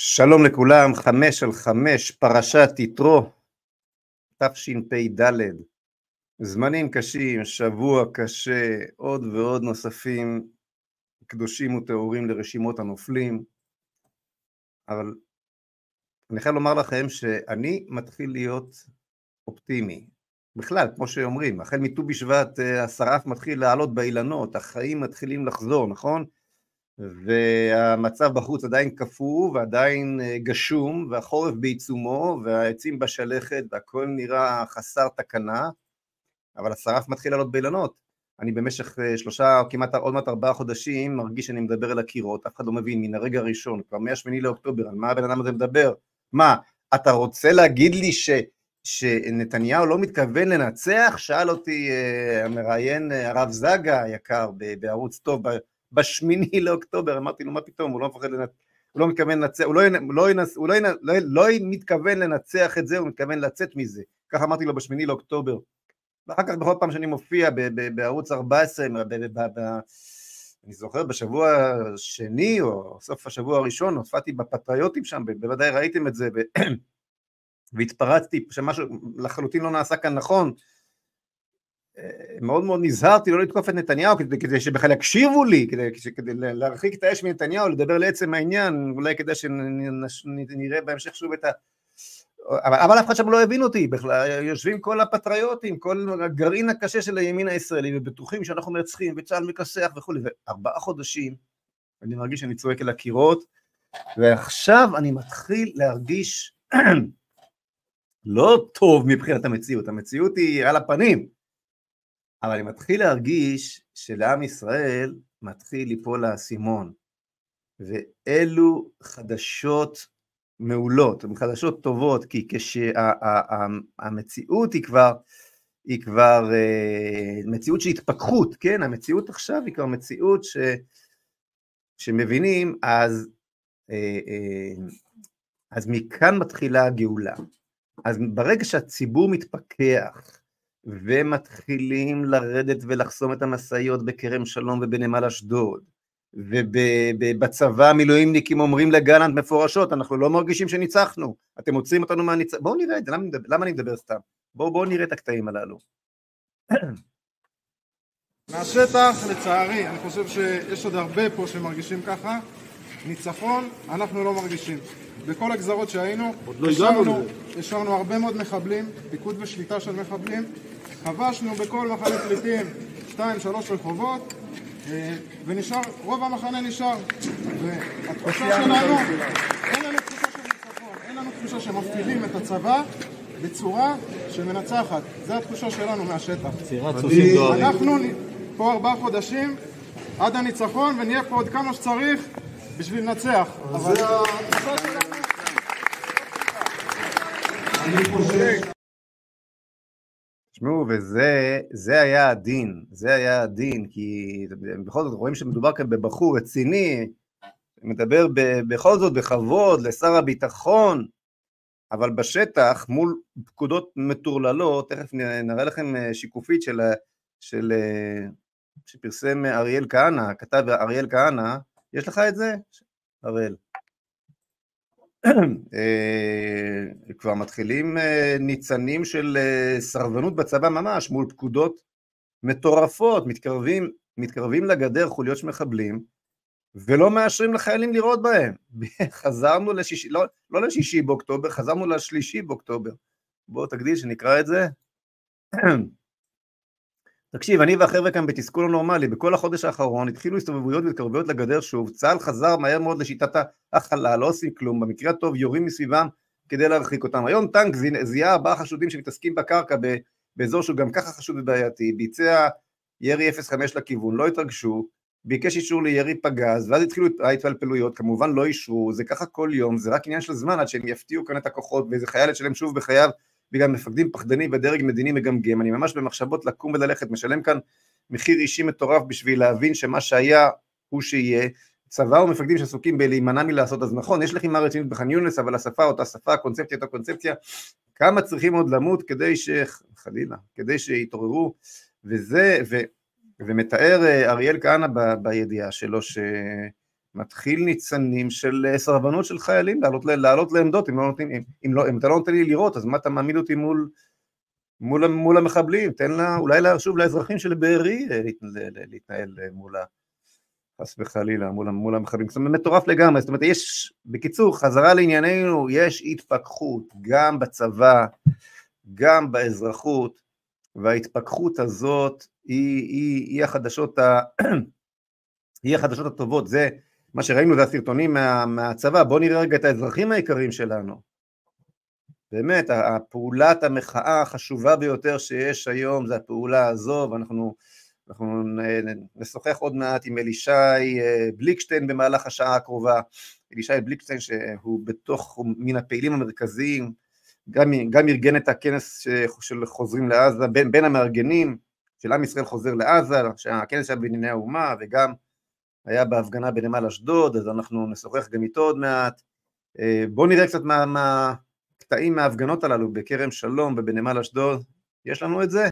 שלום לכולם, חמש על חמש, פרשת יתרו, תשפ"ד, זמנים קשים, שבוע קשה, עוד ועוד נוספים, קדושים וטהורים לרשימות הנופלים, אבל אני חייב לומר לכם שאני מתחיל להיות אופטימי, בכלל, כמו שאומרים, החל מט"ו בשבט אה, השרף מתחיל לעלות באילנות, החיים מתחילים לחזור, נכון? והמצב בחוץ עדיין קפוא ועדיין אה, גשום והחורף בעיצומו והעצים בשלכת והכל נראה חסר תקנה אבל השרף מתחיל לעלות באילנות אני במשך אה, שלושה או כמעט עוד מעט ארבעה חודשים מרגיש שאני מדבר אל הקירות אף אחד לא מבין מן הרגע הראשון כבר מהשמיני לאוקטובר על מה הבן אדם הזה מדבר מה אתה רוצה להגיד לי ש... שנתניהו לא מתכוון לנצח? שאל אותי uh, המראיין הרב זגה היקר בערוץ טוב בשמיני לאוקטובר, אמרתי לו מה פתאום, הוא לא מפחד לנצח, הוא לא מתכוון לנצח, הוא לא, לא, ינס, הוא לא, ינס, לא, לא מתכוון לנצח את זה, הוא מתכוון לצאת מזה, ככה אמרתי לו בשמיני לאוקטובר. ואחר כך בכל פעם שאני מופיע ב, ב, בערוץ 14, ב, ב, ב, אני זוכר בשבוע השני או סוף השבוע הראשון, הופעתי בפטריוטים שם, בוודאי ראיתם את זה, והתפרצתי, שמשהו לחלוטין לא נעשה כאן נכון, מאוד מאוד נזהרתי לא לתקוף את נתניהו כדי, כדי שבכלל יקשיבו לי, כדי, כדי להרחיק את האש מנתניהו, לדבר לעצם העניין, אולי כדי שנראה בהמשך שוב את ה... אבל, אבל אף אחד שם לא הבין אותי בכלל, יושבים כל הפטריוטים, כל הגרעין הקשה של הימין הישראלי, ובטוחים שאנחנו מרצחים, וצה"ל מכסח וכולי, וארבעה חודשים אני מרגיש שאני צועק אל הקירות, ועכשיו אני מתחיל להרגיש לא טוב מבחינת המציאות, המציאות היא על הפנים, אבל אני מתחיל להרגיש שלעם ישראל מתחיל ליפול האסימון, ואלו חדשות מעולות, חדשות טובות, כי כשהמציאות היא כבר, היא כבר אה, מציאות של התפכחות, כן? המציאות עכשיו היא כבר מציאות ש, שמבינים, אז, אה, אה, אז מכאן מתחילה הגאולה. אז ברגע שהציבור מתפכח, ומתחילים לרדת ולחסום את המשאיות בכרם שלום ובנמל אשדוד, ובצבא המילואימניקים אומרים לגלנט מפורשות, אנחנו לא מרגישים שניצחנו, אתם מוצאים אותנו מהניצחון, בואו נראה את זה, למה, למה אני מדבר סתם? בואו בוא נראה את הקטעים הללו. מהשטח, לצערי, אני חושב שיש עוד הרבה פה שמרגישים ככה, ניצחון אנחנו לא מרגישים. בכל הגזרות שהיינו, לא השארנו, השארנו הרבה מאוד מחבלים, פיקוד ושליטה של מחבלים, כבשנו בכל מחנה פליטים שתיים, שלוש רחובות, אה, ונשאר, רוב המחנה נשאר. והתחושה שלנו, אין לנו תחושה של ניצחון, אין לנו תחושה שמפעילים את הצבא בצורה שמנצחת. זו התחושה שלנו מהשטח. אנחנו פה ארבעה חודשים עד הניצחון, ונהיה פה עוד כמה שצריך בשביל לנצח. אבל זה התחושה שלנו... אני חושב... תשמעו, וזה היה הדין, זה היה הדין, כי בכל זאת רואים שמדובר כאן בבחור רציני, מדבר בכל זאת בכבוד לשר הביטחון, אבל בשטח מול פקודות מטורללות, תכף נראה לכם אה, שיקופית של, של, אה, שפרסם אריאל כהנא, כתב אריאל כהנא, יש לך את זה? אריאל. אה, כבר מתחילים אה, ניצנים של אה, סרבנות בצבא ממש מול פקודות מטורפות, מתקרבים, מתקרבים לגדר חוליות של מחבלים ולא מאשרים לחיילים לראות בהם. חזרנו לשישי, לא, לא לשישי באוקטובר, חזרנו לשלישי באוקטובר. בואו תגדיל שנקרא את זה. תקשיב, אני והחבר'ה כאן בתסכול הנורמלי, בכל החודש האחרון התחילו הסתובבויות והתקרבויות לגדר שוב, צה"ל חזר מהר מאוד לשיטת ההכלה, לא עושים כלום, במקרה הטוב יורים מסביבם כדי להרחיק אותם. היום טנק זיהה ארבעה חשודים שמתעסקים בקרקע באזור שהוא גם ככה חשוד ובעייתי, ביצע ירי 05 לכיוון, לא התרגשו, ביקש אישור לירי פגז, ואז התחילו ההתפלפלויות, כמובן לא אישרו, זה ככה כל יום, זה רק עניין של זמן עד שהם יפתיעו כאן את הכוחות, ואיזה חייל ישלם שוב בחייו בגלל מפקדים פחדנים ודרג מדיני מגמגם, אני ממש במחשבות לקום וללכת, משלם כאן מחיר אישי מטורף בשביל להבין שמה שהיה הוא שיהיה, צבא ומפקדים שעסוקים בלהימנע מלעשות, אז נכון, יש לחימה רצינית בח'אן יונס, אבל השפה אותה שפה, הקונספציה אותה קונספציה, כמה צריכים עוד למות כדי ש... חלילה, כדי שיתעוררו, וזה, ו, ומתאר אה, אריאל כהנא ב, בידיעה שלו, ש... מתחיל ניצנים של אה, סרבנות של חיילים לעלות, לעלות לעמדות, אם, לא נותנים, אם, אם, לא, אם אתה לא נותן לי לראות, אז מה אתה מעמיד אותי מול, מול, מול המחבלים? תן לה, אולי לה, שוב לאזרחים של בארי אה, להתנהל אה, מול ה... חס וחלילה, מול, מול המחבלים. זאת אומרת, מטורף לגמרי. זאת אומרת, יש, בקיצור, חזרה לענייננו, יש התפכחות גם בצבא, גם באזרחות, וההתפכחות הזאת היא, היא, היא החדשות ה... היא החדשות הטובות, זה מה שראינו זה הסרטונים מה, מהצבא, בואו נראה רגע את האזרחים היקרים שלנו. באמת, הפעולת המחאה החשובה ביותר שיש היום זה הפעולה הזו, ואנחנו אנחנו נשוחח עוד מעט עם אלישי אה, בליקשטיין במהלך השעה הקרובה, אלישי בליקשטיין שהוא בתוך, מן הפעילים המרכזיים, גם, גם ארגן את הכנס של חוזרים לעזה, בין, בין המארגנים של עם ישראל חוזר לעזה, שהכנס היה בענייני האומה, וגם היה בהפגנה בנמל אשדוד, אז אנחנו נשוחח גם איתו עוד מעט. אה, בואו נראה קצת מה, מה קטעים מההפגנות הללו בכרם שלום ובנמל אשדוד. יש לנו את זה?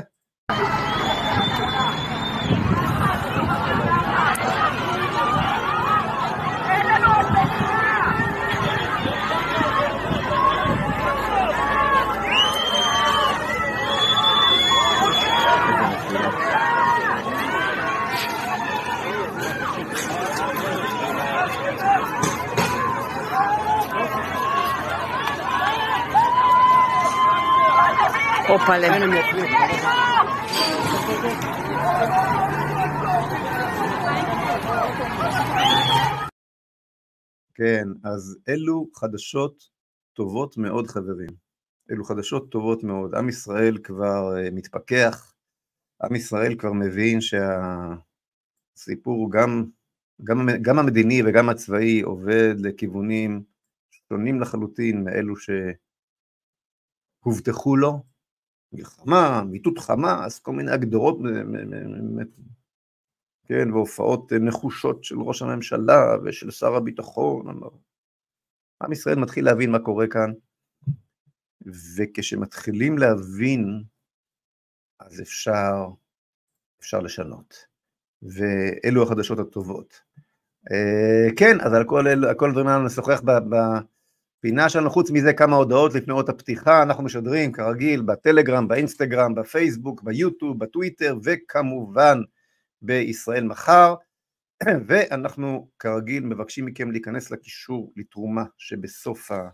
הופלה. כן, אז אלו חדשות טובות מאוד חברים. אלו חדשות טובות מאוד. עם ישראל כבר uh, מתפכח, עם ישראל כבר מבין שהסיפור גם, גם, גם המדיני וגם הצבאי עובד לכיוונים שונים לחלוטין מאלו שהובטחו לו, מלחמה, מיטוט חמאס, כל מיני הגדרות, כן, והופעות נחושות של ראש הממשלה ושל שר הביטחון. עם ישראל מתחיל להבין מה קורה כאן, וכשמתחילים להבין, אז אפשר, אפשר לשנות. ואלו החדשות הטובות. אה, כן, אז על כל, הדברים האלה נשוחח פינה שלנו, חוץ מזה כמה הודעות לפני אות הפתיחה, אנחנו משדרים כרגיל בטלגרם, באינסטגרם, בפייסבוק, ביוטיוב, בטוויטר וכמובן בישראל מחר, ואנחנו כרגיל מבקשים מכם להיכנס לקישור לתרומה שבסוף ה...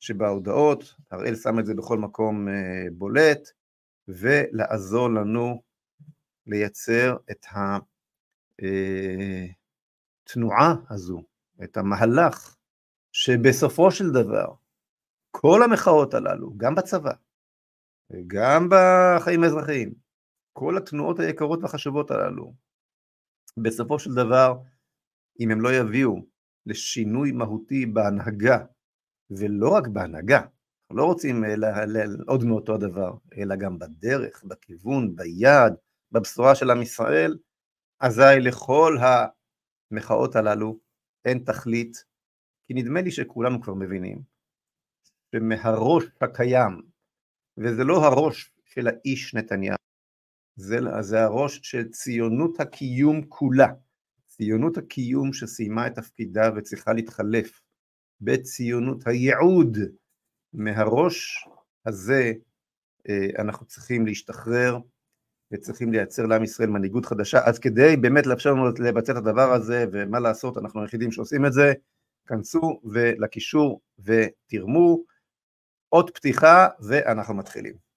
שבהודעות, הראל שם את זה בכל מקום אה, בולט, ולעזור לנו לייצר את התנועה אה, הזו, את המהלך שבסופו של דבר, כל המחאות הללו, גם בצבא, וגם בחיים האזרחיים, כל התנועות היקרות והחשובות הללו, בסופו של דבר, אם הם לא יביאו לשינוי מהותי בהנהגה, ולא רק בהנהגה, אנחנו לא רוצים עוד מאותו הדבר, אלא גם בדרך, בכיוון, ביעד, בבשורה של עם ישראל, אזי לכל המחאות הללו אין תכלית כי נדמה לי שכולנו כבר מבינים שמהראש הקיים, וזה לא הראש של האיש נתניהו, זה, זה הראש של ציונות הקיום כולה, ציונות הקיום שסיימה את תפקידה וצריכה להתחלף בציונות הייעוד. מהראש הזה אה, אנחנו צריכים להשתחרר וצריכים לייצר לעם ישראל מנהיגות חדשה, אז כדי באמת לאפשר לנו לבצע את הדבר הזה, ומה לעשות, אנחנו היחידים שעושים את זה, כנסו לקישור ותרמו. עוד פתיחה ואנחנו מתחילים.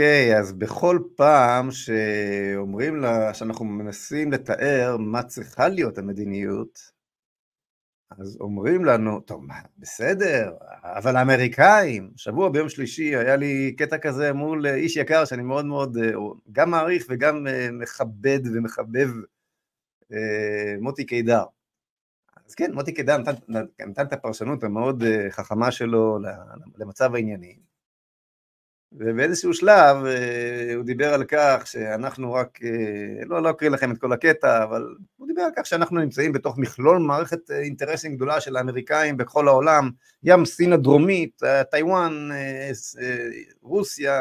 אוקיי, okay, אז בכל פעם שאומרים לה, שאנחנו מנסים לתאר מה צריכה להיות המדיניות, אז אומרים לנו, טוב, בסדר, אבל האמריקאים, שבוע ביום שלישי היה לי קטע כזה מול איש יקר שאני מאוד מאוד גם מעריך וגם מכבד ומחבב אה, מוטי קידר. אז כן, מוטי קידר נתן, נתן את הפרשנות המאוד אה, חכמה שלו למצב הענייני, ובאיזשהו שלב אה, הוא דיבר על כך שאנחנו רק, לא, לא אקריא לכם את כל הקטע, אבל הוא דיבר על כך שאנחנו נמצאים בתוך מכלול מערכת אינטרסים גדולה של האמריקאים בכל העולם, ים סין הדרומית, טיוואן, רוסיה,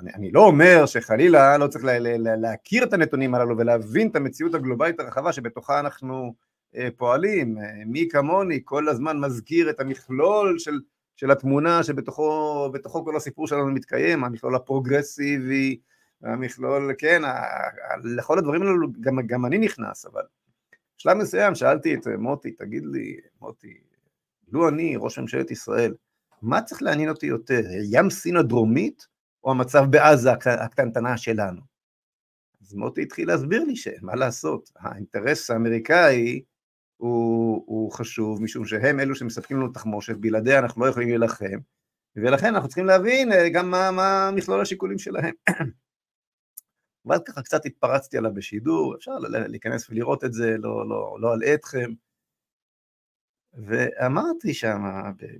אני, אני לא אומר שחלילה לא צריך לה, לה, להכיר את הנתונים הללו ולהבין את המציאות הגלובלית הרחבה שבתוכה אנחנו אה, פועלים. אה, מי כמוני כל הזמן מזכיר את המכלול של, של התמונה שבתוכו כל הסיפור שלנו מתקיים, המכלול הפרוגרסיבי, המכלול, כן, ה, ה, לכל הדברים האלו גם, גם אני נכנס, אבל בשלב מסוים שאלתי את מוטי, תגיד לי, מוטי, לו אני ראש ממשלת ישראל, מה צריך לעניין אותי יותר, ים סין הדרומית או המצב בעזה הקטנטנה שלנו. אז מוטי התחיל להסביר לי שמה לעשות, האינטרס האמריקאי הוא, הוא חשוב, משום שהם אלו שמספקים לנו תחמושת, בלעדיה אנחנו לא יכולים להילחם, ולכן אנחנו צריכים להבין אה, גם מה, מה מכלול השיקולים שלהם. ואז ככה קצת התפרצתי עליו בשידור, אפשר להיכנס ולראות את זה, לא, לא, לא אלאה אתכם. ואמרתי שם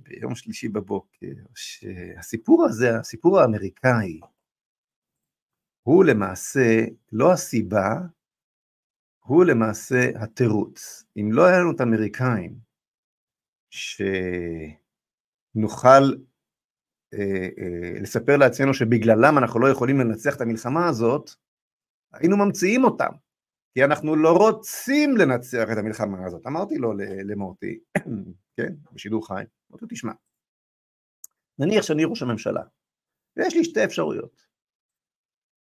ביום שלישי בבוקר שהסיפור הזה, הסיפור האמריקאי, הוא למעשה לא הסיבה, הוא למעשה התירוץ. אם לא היה לנו את האמריקאים, שנוכל אה, אה, לספר לעצמנו שבגללם אנחנו לא יכולים לנצח את המלחמה הזאת, היינו ממציאים אותם. כי אנחנו לא רוצים לנצח את המלחמה הזאת. אמרתי לו למוטי, כן, בשידור חי, אמרתי לו, תשמע, נניח שאני ראש הממשלה, ויש לי שתי אפשרויות,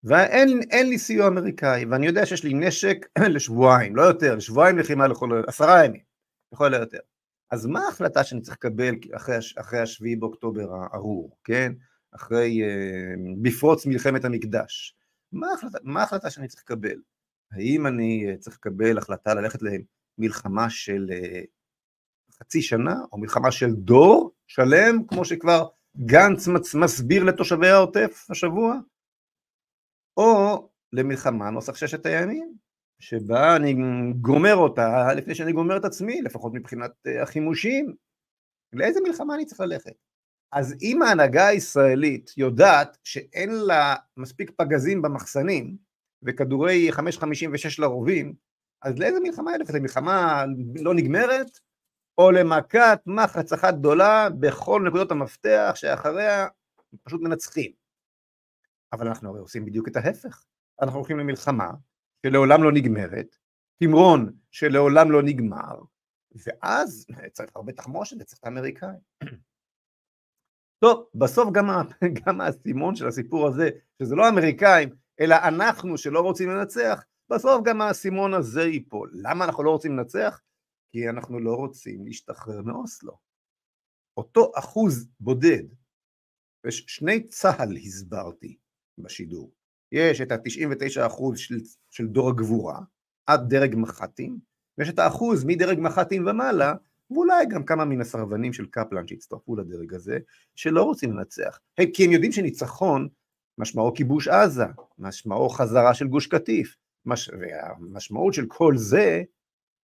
ואין לי סיוע אמריקאי, ואני יודע שיש לי נשק לשבועיים, לא יותר, לשבועיים לחימה לכל, עשרה ימים, לכל היותר. אז מה ההחלטה שאני צריך לקבל אחרי, אחרי השביעי באוקטובר הארור, כן? אחרי, אה, בפרוץ מלחמת המקדש? מה ההחלטה, מה ההחלטה שאני צריך לקבל? האם אני אה, צריך לקבל החלטה ללכת למלחמה של אה, חצי שנה, או מלחמה של דור שלם, כמו שכבר גנץ מסביר לתושבי העוטף השבוע, או למלחמה נוסח ששת הימים, שבה אני גומר אותה לפני שאני גומר את עצמי, לפחות מבחינת אה, החימושים. לאיזה מלחמה אני צריך ללכת? אז אם ההנהגה הישראלית יודעת שאין לה מספיק פגזים במחסנים, וכדורי 5.56 לרובים, אז לאיזה מלחמה ילך? למלחמה לא נגמרת, או למכת מחץ אחת גדולה בכל נקודות המפתח שאחריה פשוט מנצחים. אבל אנחנו הרי עושים בדיוק את ההפך. אנחנו הולכים למלחמה שלעולם לא נגמרת, תמרון שלעולם לא נגמר, ואז צריך הרבה תחמושת וצריך את האמריקאים. טוב, בסוף גם, גם האסימון של הסיפור הזה, שזה לא האמריקאים, אלא אנחנו שלא רוצים לנצח, בסוף גם האסימון הזה ייפול. למה אנחנו לא רוצים לנצח? כי אנחנו לא רוצים להשתחרר מאוסלו. אותו אחוז בודד, יש שני צה"ל הסברתי בשידור, יש את ה-99 אחוז של, של דור הגבורה עד דרג מח"טים, ויש את האחוז מדרג מח"טים ומעלה, ואולי גם כמה מן הסרבנים של קפלן שהצטרפו לדרג הזה, שלא רוצים לנצח, כי הם יודעים שניצחון משמעו כיבוש עזה, משמעו חזרה של גוש קטיף, מש... והמשמעות של כל זה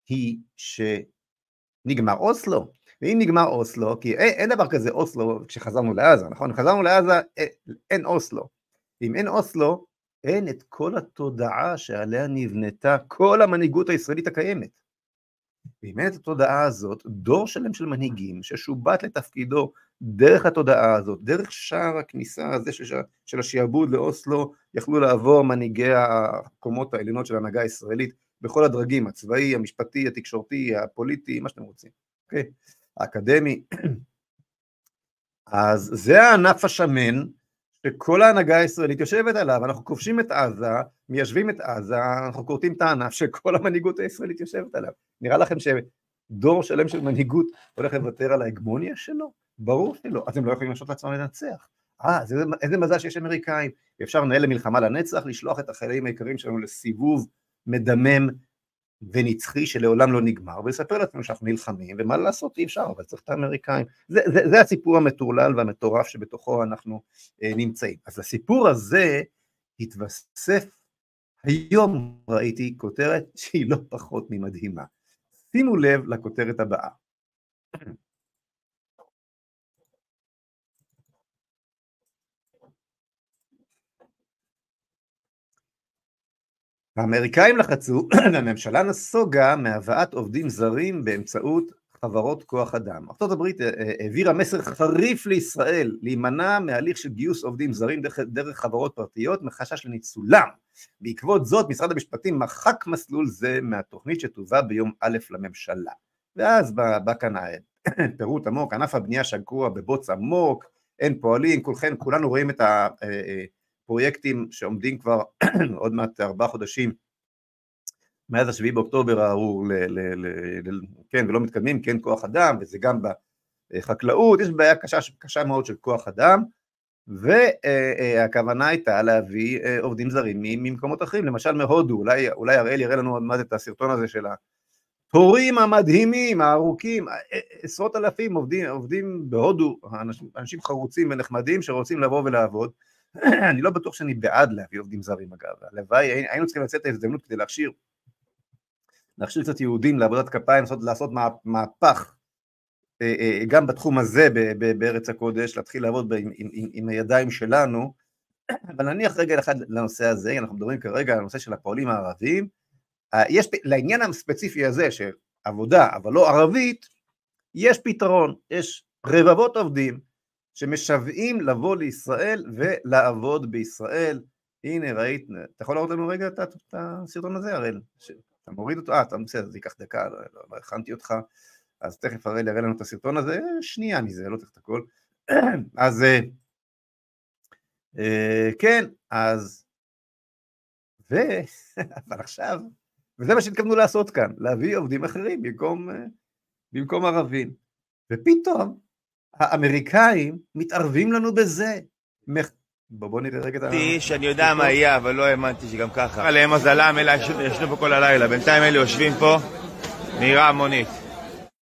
היא שנגמר אוסלו, ואם נגמר אוסלו, כי אין, אין דבר כזה אוסלו כשחזרנו לעזה, נכון? חזרנו לעזה, אין אוסלו. אם אין אוסלו, אין את כל התודעה שעליה נבנתה כל המנהיגות הישראלית הקיימת. ואם אין את התודעה הזאת, דור שלם של מנהיגים ששובט לתפקידו דרך התודעה הזאת, דרך שער הכניסה הזה של, של השעבוד לאוסלו, יכלו לעבור מנהיגי הקומות העליונות של ההנהגה הישראלית בכל הדרגים, הצבאי, המשפטי, התקשורתי, הפוליטי, מה שאתם רוצים, אוקיי? האקדמי. אז זה הענף השמן שכל ההנהגה הישראלית יושבת עליו, אנחנו כובשים את עזה, מיישבים את עזה, אנחנו כורתים את הענף שכל המנהיגות הישראלית יושבת עליו. נראה לכם שדור שלם של מנהיגות הולך לוותר על ההגמוניה שלו? ברור שלא, אז הם לא יכולים לעשות לעצמם לנצח. אה, איזה, איזה מזל שיש אמריקאים, אפשר לנהל למלחמה לנצח, לשלוח את החיילים היקרים שלנו לסיבוב מדמם ונצחי שלעולם לא נגמר, ולספר לעצמנו שאנחנו נלחמים, ומה לעשות אי אפשר, אבל צריך את האמריקאים. זה, זה, זה הסיפור המטורלל והמטורף שבתוכו אנחנו אה, נמצאים. אז לסיפור הזה התווסף היום ראיתי כותרת שהיא לא פחות ממדהימה. שימו לב לכותרת הבאה. האמריקאים לחצו והממשלה נסוגה מהבאת עובדים זרים באמצעות חברות כוח אדם. ארה"ב אה, אה, העבירה מסר חריף לישראל להימנע מהליך של גיוס עובדים זרים דרך, דרך חברות פרטיות מחשש לניצולם. בעקבות זאת משרד המשפטים מחק מסלול זה מהתוכנית שתובא ביום א' לממשלה. ואז בא, בא כאן פירוט עמוק, ענף הבנייה שקוע בבוץ עמוק, אין פועלים, כולכם, כולנו רואים את הפרויקטים שעומדים כבר עוד מעט ארבעה חודשים. מאז השביעי באוקטובר הארור, כן, ולא מתקדמים, כן כוח אדם, וזה גם בחקלאות, יש בעיה קשה, קשה מאוד של כוח אדם, והכוונה הייתה להביא אה, עובדים זרים ממקומות אחרים, למשל מהודו, אולי, אולי הראל יראה לנו עוד מעט את הסרטון הזה של התורים המדהימים, הארוכים, אה, אה, עשרות אלפים עובדים, עובדים בהודו, אנשים, אנשים חרוצים ונחמדים שרוצים לבוא ולעבוד, אני לא בטוח שאני בעד להביא עובדים זרים אגב, הלוואי, היינו צריכים לצאת את ההזדמנות כדי להכשיר להכשיר קצת יהודים לעבודת כפיים, לעשות, לעשות מהפך אה, אה, גם בתחום הזה בארץ הקודש, להתחיל לעבוד עם, עם, עם, עם הידיים שלנו, אבל נניח רגע אחד לנושא הזה, אנחנו מדברים כרגע על הנושא של הפועלים הערבים, אה, יש, לעניין הספציפי הזה של עבודה, אבל לא ערבית, יש פתרון, יש רבבות עובדים שמשוועים לבוא לישראל ולעבוד בישראל. הנה ראית, אתה יכול להראות לנו רגע את הסרטון הזה, הראל? אתה מוריד אותו, אה, אתה בסדר, זה ייקח דקה, לא, לא, לא הכנתי אותך, אז תכף הראל יראה לנו את הסרטון הזה, שנייה מזה, לא צריך את הכל. אז אה, אה, כן, אז, ו... אבל עכשיו, וזה מה שהתכוונו לעשות כאן, להביא עובדים אחרים במקום, אה, במקום ערבים. ופתאום האמריקאים מתערבים לנו בזה, בוא, נראה רגע את ה... שאני יודע מה יהיה, אבל לא האמנתי שגם ככה. עליהם מזלם, אלה ישנו פה כל הלילה. בינתיים אלה יושבים פה, נראה המונית.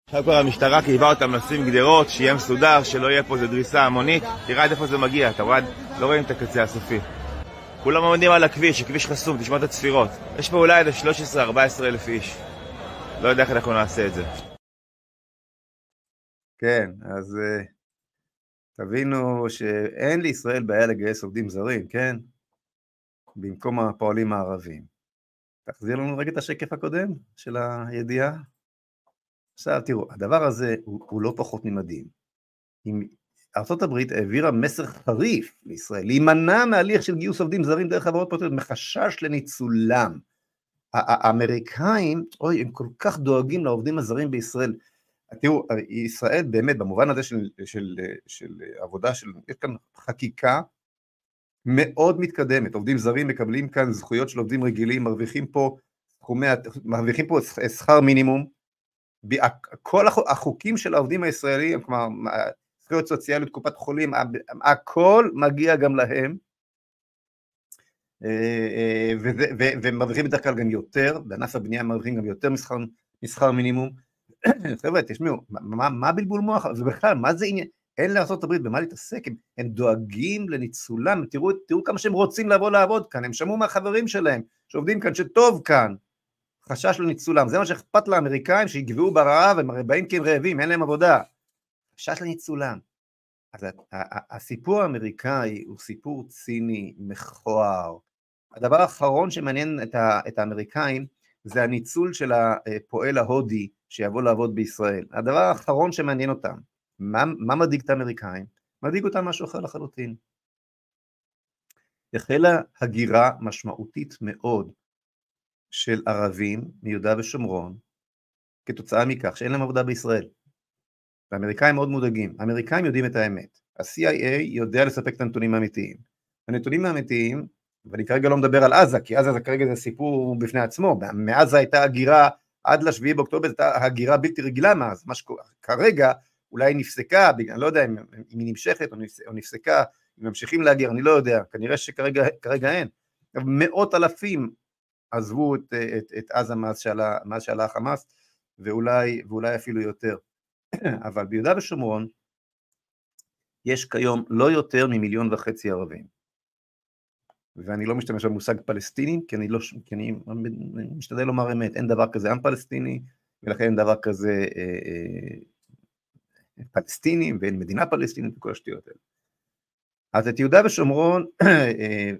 עכשיו כבר המשטרה קייבה אותם לשים גדרות, שיהיה מסודר, שלא יהיה פה איזה דריסה המונית. תראה עד איפה זה מגיע, אתה רואה? לא רואים את הקצה הסופי. כולם עומדים על הכביש, הכביש חסום, תשמע את הצפירות. יש פה אולי איזה 13-14 אלף איש. לא יודע איך אנחנו נעשה את זה. כן, אז... Uh... תבינו שאין לישראל בעיה לגייס עובדים זרים, כן? במקום הפועלים הערבים. תחזיר לנו רגע את השקף הקודם של הידיעה. עכשיו תראו, הדבר הזה הוא, הוא לא פחות ממדהים. אם ארה"ב העבירה מסר חריף לישראל, להימנע מהליך של גיוס עובדים זרים דרך חברות פרטיות, מחשש לניצולם. האמריקאים, אוי, הם כל כך דואגים לעובדים הזרים בישראל. תראו, ישראל באמת במובן הזה של, של, של עבודה, של, יש כאן חקיקה מאוד מתקדמת, עובדים זרים מקבלים כאן זכויות של עובדים רגילים, מרוויחים פה סכומי, מרוויחים פה שכר מינימום, כל החוקים של העובדים הישראלים, כלומר זכויות סוציאליות, קופת חולים, הכל מגיע גם להם, אה, אה, ומרוויחים בדרך כלל גם יותר, בענף הבנייה מרוויחים גם יותר משכר מינימום, חבר'ה, תשמעו, מה, מה בלבול מוח? ובכלל, מה זה עניין? אין לארה"ב במה להתעסק, הם, הם דואגים לניצולם, תראו, תראו כמה שהם רוצים לבוא לעבוד כאן, הם שמעו מהחברים שלהם שעובדים כאן, שטוב כאן, חשש לניצולם, זה מה שאכפת לאמריקאים שיגבעו ברעב, הם הרי באים כי הם רעבים, אין להם עבודה, חשש לניצולם. אז הסיפור האמריקאי הוא סיפור ציני, מכוער. הדבר האחרון שמעניין את האמריקאים זה הניצול של הפועל ההודי שיבוא לעבוד בישראל. הדבר האחרון שמעניין אותם, מה, מה מדאיג את האמריקאים? מדאיג אותם משהו אחר לחלוטין. החלה הגירה משמעותית מאוד של ערבים מיהודה ושומרון כתוצאה מכך שאין להם עבודה בישראל. והאמריקאים מאוד מודאגים. האמריקאים יודעים את האמת. ה-CIA יודע לספק את הנתונים האמיתיים. הנתונים האמיתיים, ואני כרגע לא מדבר על עזה, כי עזה זה כרגע זה סיפור בפני עצמו, מעזה הייתה הגירה עד לשביעי באוקטובר הייתה הגירה בלתי רגילה מאז, מה שכרגע אולי נפסקה, אני לא יודע אם, אם היא נמשכת או נפסקה, אם ממשיכים להגר, אני לא יודע, כנראה שכרגע אין, מאות אלפים עזבו את, את, את עזה מאז שעלה, מאז שעלה החמאס, ואולי, ואולי אפילו יותר, אבל ביהודה ושומרון יש כיום לא יותר ממיליון וחצי ערבים. ואני לא משתמש במושג פלסטינים, כי אני, לא, כי אני משתדל לומר אמת, אין דבר כזה עם פלסטיני, ולכן אין דבר כזה אה, אה, פלסטינים, ואין מדינה פלסטינית וכל השטויות האלה. אז את יהודה ושומרון, אה,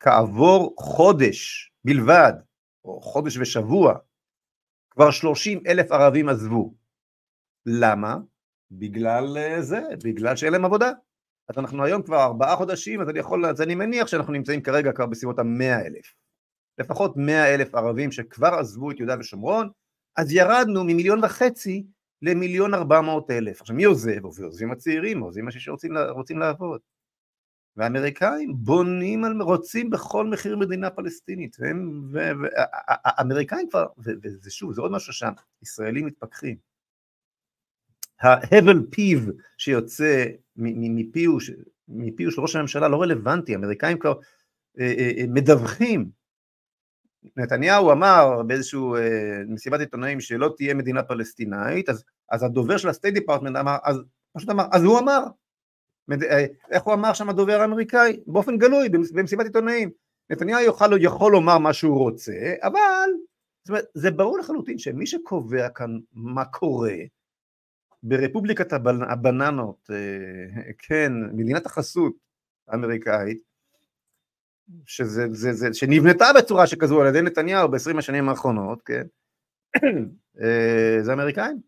כעבור חודש בלבד, או חודש ושבוע, כבר 30 אלף ערבים עזבו. למה? בגלל אה, זה, בגלל שאין להם עבודה. אז אנחנו היום כבר ארבעה חודשים, אז אני יכול, אז אני מניח שאנחנו נמצאים כרגע כבר בסביבות המאה אלף. לפחות מאה אלף ערבים שכבר עזבו את יהודה ושומרון, אז ירדנו ממיליון וחצי למיליון ארבע מאות אלף. עכשיו מי עוזב? עוזבים הצעירים, עוזבים אנשים שרוצים לעבוד. והאמריקאים בונים, על, רוצים בכל מחיר מדינה פלסטינית, והאמריקאים כבר, וזה שוב, זה עוד משהו שם, ישראלים מתפכחים. ההבל פיו שיוצא מפיו, מפיו של ראש הממשלה לא רלוונטי, האמריקאים כבר אה, אה, אה, מדווחים. נתניהו אמר באיזשהו מסיבת עיתונאים שלא תהיה מדינה פלסטינאית, אז, אז הדובר של ה State Department אמר, אז פשוט אמר, אז הוא אמר, איך הוא אמר שם הדובר האמריקאי? באופן גלוי, במסיבת עיתונאים. נתניהו יכול, יכול לומר מה שהוא רוצה, אבל זאת אומרת, זה ברור לחלוטין שמי שקובע כאן מה קורה ברפובליקת הבננות, אה, כן, מדינת החסות האמריקאית, שזה, זה, זה, שנבנתה בצורה שכזו על ידי נתניהו בעשרים השנים האחרונות, כן, אה, זה אמריקאים.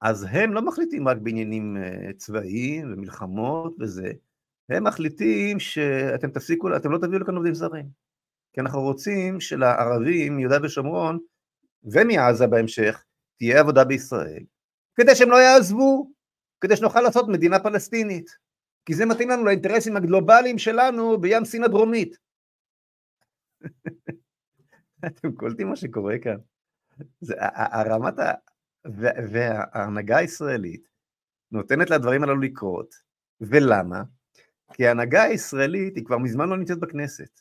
אז הם לא מחליטים רק בעניינים אה, צבאיים ומלחמות וזה, הם מחליטים שאתם תפסיקו, אתם לא תביאו לכאן עובדים זרים. כי אנחנו רוצים שלערבים מיהודה ושומרון ומעזה בהמשך תהיה עבודה בישראל, כדי שהם לא יעזבו, כדי שנוכל לעשות מדינה פלסטינית. כי זה מתאים לנו לאינטרסים הגלובליים שלנו בים סין הדרומית. אתם קולטים מה שקורה כאן? זה, הרמת, וההנהגה הישראלית נותנת לדברים הללו לקרות, ולמה? כי ההנהגה הישראלית היא כבר מזמן לא נמצאת בכנסת.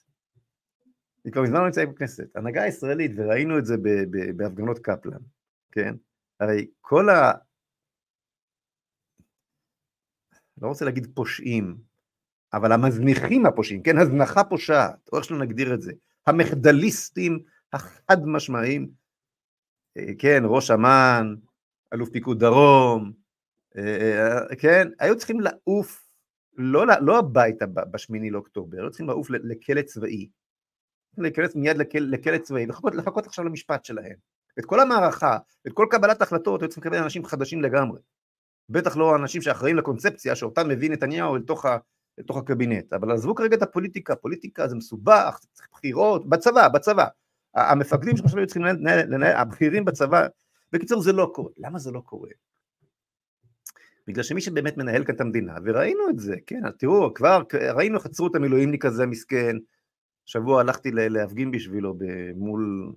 היא כבר מזמן לא נמצאת בכנסת. ההנהגה הישראלית, וראינו את זה בהפגנות קפלן, כן? הרי כל ה... לא רוצה להגיד פושעים, אבל המזניחים הפושעים, כן? הזנחה פושעת, או איך שלא נגדיר את זה, המחדליסטים החד משמעיים, אה, כן, ראש אמ"ן, אלוף פיקוד דרום, אה, אה, כן, היו צריכים לעוף, לא, לא הביתה בשמיני לאוקטובר, היו צריכים לעוף לכלא צבאי, לכלא, מיד לכלא צבאי, לחכות, לחכות עכשיו למשפט שלהם. את כל המערכה, את כל קבלת החלטות, היו צריכים לקבל אנשים חדשים לגמרי. בטח לא אנשים שאחראים לקונספציה שאותם מביא נתניהו לתוך, ה, לתוך הקבינט. אבל עזבו כרגע את הפוליטיקה, פוליטיקה זה מסובך, צריך בחירות, בצבא, בצבא. המפקדים שעכשיו היו צריכים לנהל, לנהל, הבכירים בצבא, בקיצור זה לא קורה. למה זה לא קורה? בגלל שמי שבאמת מנהל כאן את המדינה, וראינו את זה, כן, תראו, כבר ראינו איך עצרו את המילואימניק הזה המסכן, שבוע הלכתי להפגין בשבילו מול,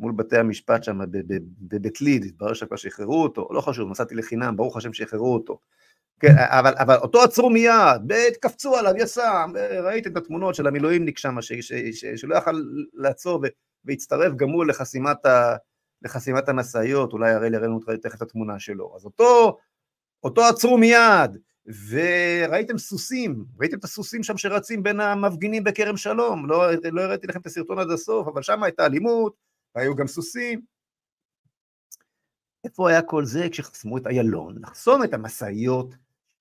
מול בתי המשפט שם בבית ליד, התברר שכבר שחררו אותו, לא חשוב, נסעתי לחינם, ברוך השם שחררו אותו. כן, אבל, אבל אותו עצרו מיד, קפצו עליו, יס"מ, ראיתם את התמונות של המילואימניק שם, שלא יכל לעצור והצטרף גם הוא לחסימת, לחסימת המשאיות, אולי הרי לראינו תכף את התמונה שלו. אז אותו, אותו עצרו מיד, וראיתם סוסים, ראיתם את הסוסים שם שרצים בין המפגינים בכרם שלום, לא, לא הראיתי לכם את הסרטון עד הסוף, אבל שם הייתה אלימות, והיו גם סוסים. איפה היה כל זה כשחסמו את איילון? לחסום את המשאיות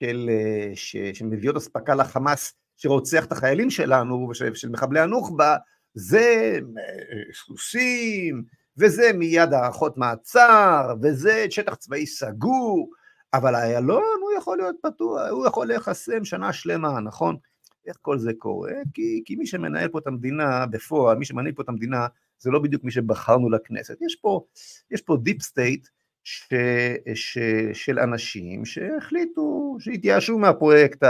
של, ש, שמביאות אספקה לחמאס שרוצח את החיילים שלנו, של, של מחבלי הנוח'בה, זה אה, סוסים, וזה מיד הארכות מעצר, וזה שטח צבאי סגור, אבל איילון הוא יכול להיות פתוח, הוא יכול להיחסם שנה שלמה, נכון? איך כל זה קורה? כי, כי מי שמנהל פה את המדינה בפועל, מי שמנהל פה את המדינה, זה לא בדיוק מי שבחרנו לכנסת. יש פה, יש פה deep state ש, ש, של אנשים שהחליטו, שהתייאשו מהפרויקט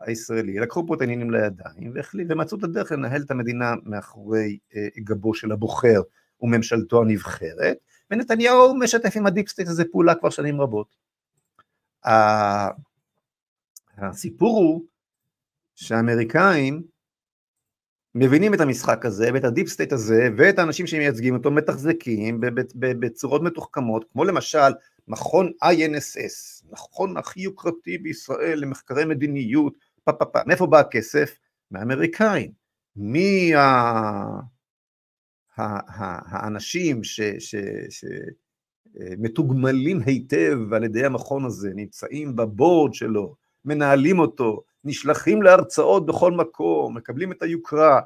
הישראלי, לקחו פה את העניינים לידיים והחליט, ומצאו את הדרך לנהל את המדינה מאחורי אה, גבו של הבוחר וממשלתו הנבחרת, ונתניהו משתף עם ה deep state הזה פעולה כבר שנים רבות. הסיפור הוא שהאמריקאים מבינים את המשחק הזה ואת ה deep state הזה ואת האנשים שמייצגים אותו מתחזקים בצורות מתוחכמות, כמו למשל מכון INSS, מכון הכי יוקרתי בישראל למחקרי מדיניות, פה פה פה, מאיפה בא הכסף? מהאמריקאים, מי האנשים שמתוגמלים היטב על ידי המכון הזה, נמצאים בבורד שלו, מנהלים אותו, נשלחים להרצאות בכל מקום, מקבלים את היוקרה,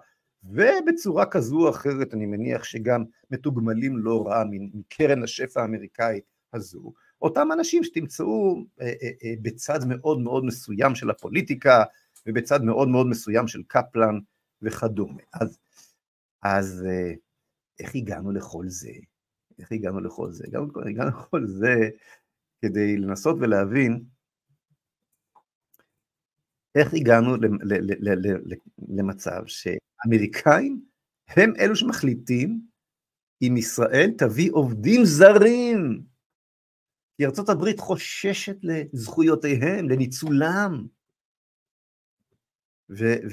ובצורה כזו או אחרת אני מניח שגם מתוגמלים לא רע מקרן השפע האמריקאית הזו, אותם אנשים שתמצאו אה, אה, אה, בצד מאוד מאוד מסוים של הפוליטיקה ובצד מאוד מאוד מסוים של קפלן וכדומה. אז, אז איך הגענו לכל זה? איך הגענו לכל זה? הגענו, הגענו לכל זה כדי לנסות ולהבין איך הגענו למצב שאמריקאים הם אלו שמחליטים אם ישראל תביא עובדים זרים, כי הברית חוששת לזכויותיהם, לניצולם. וזהו,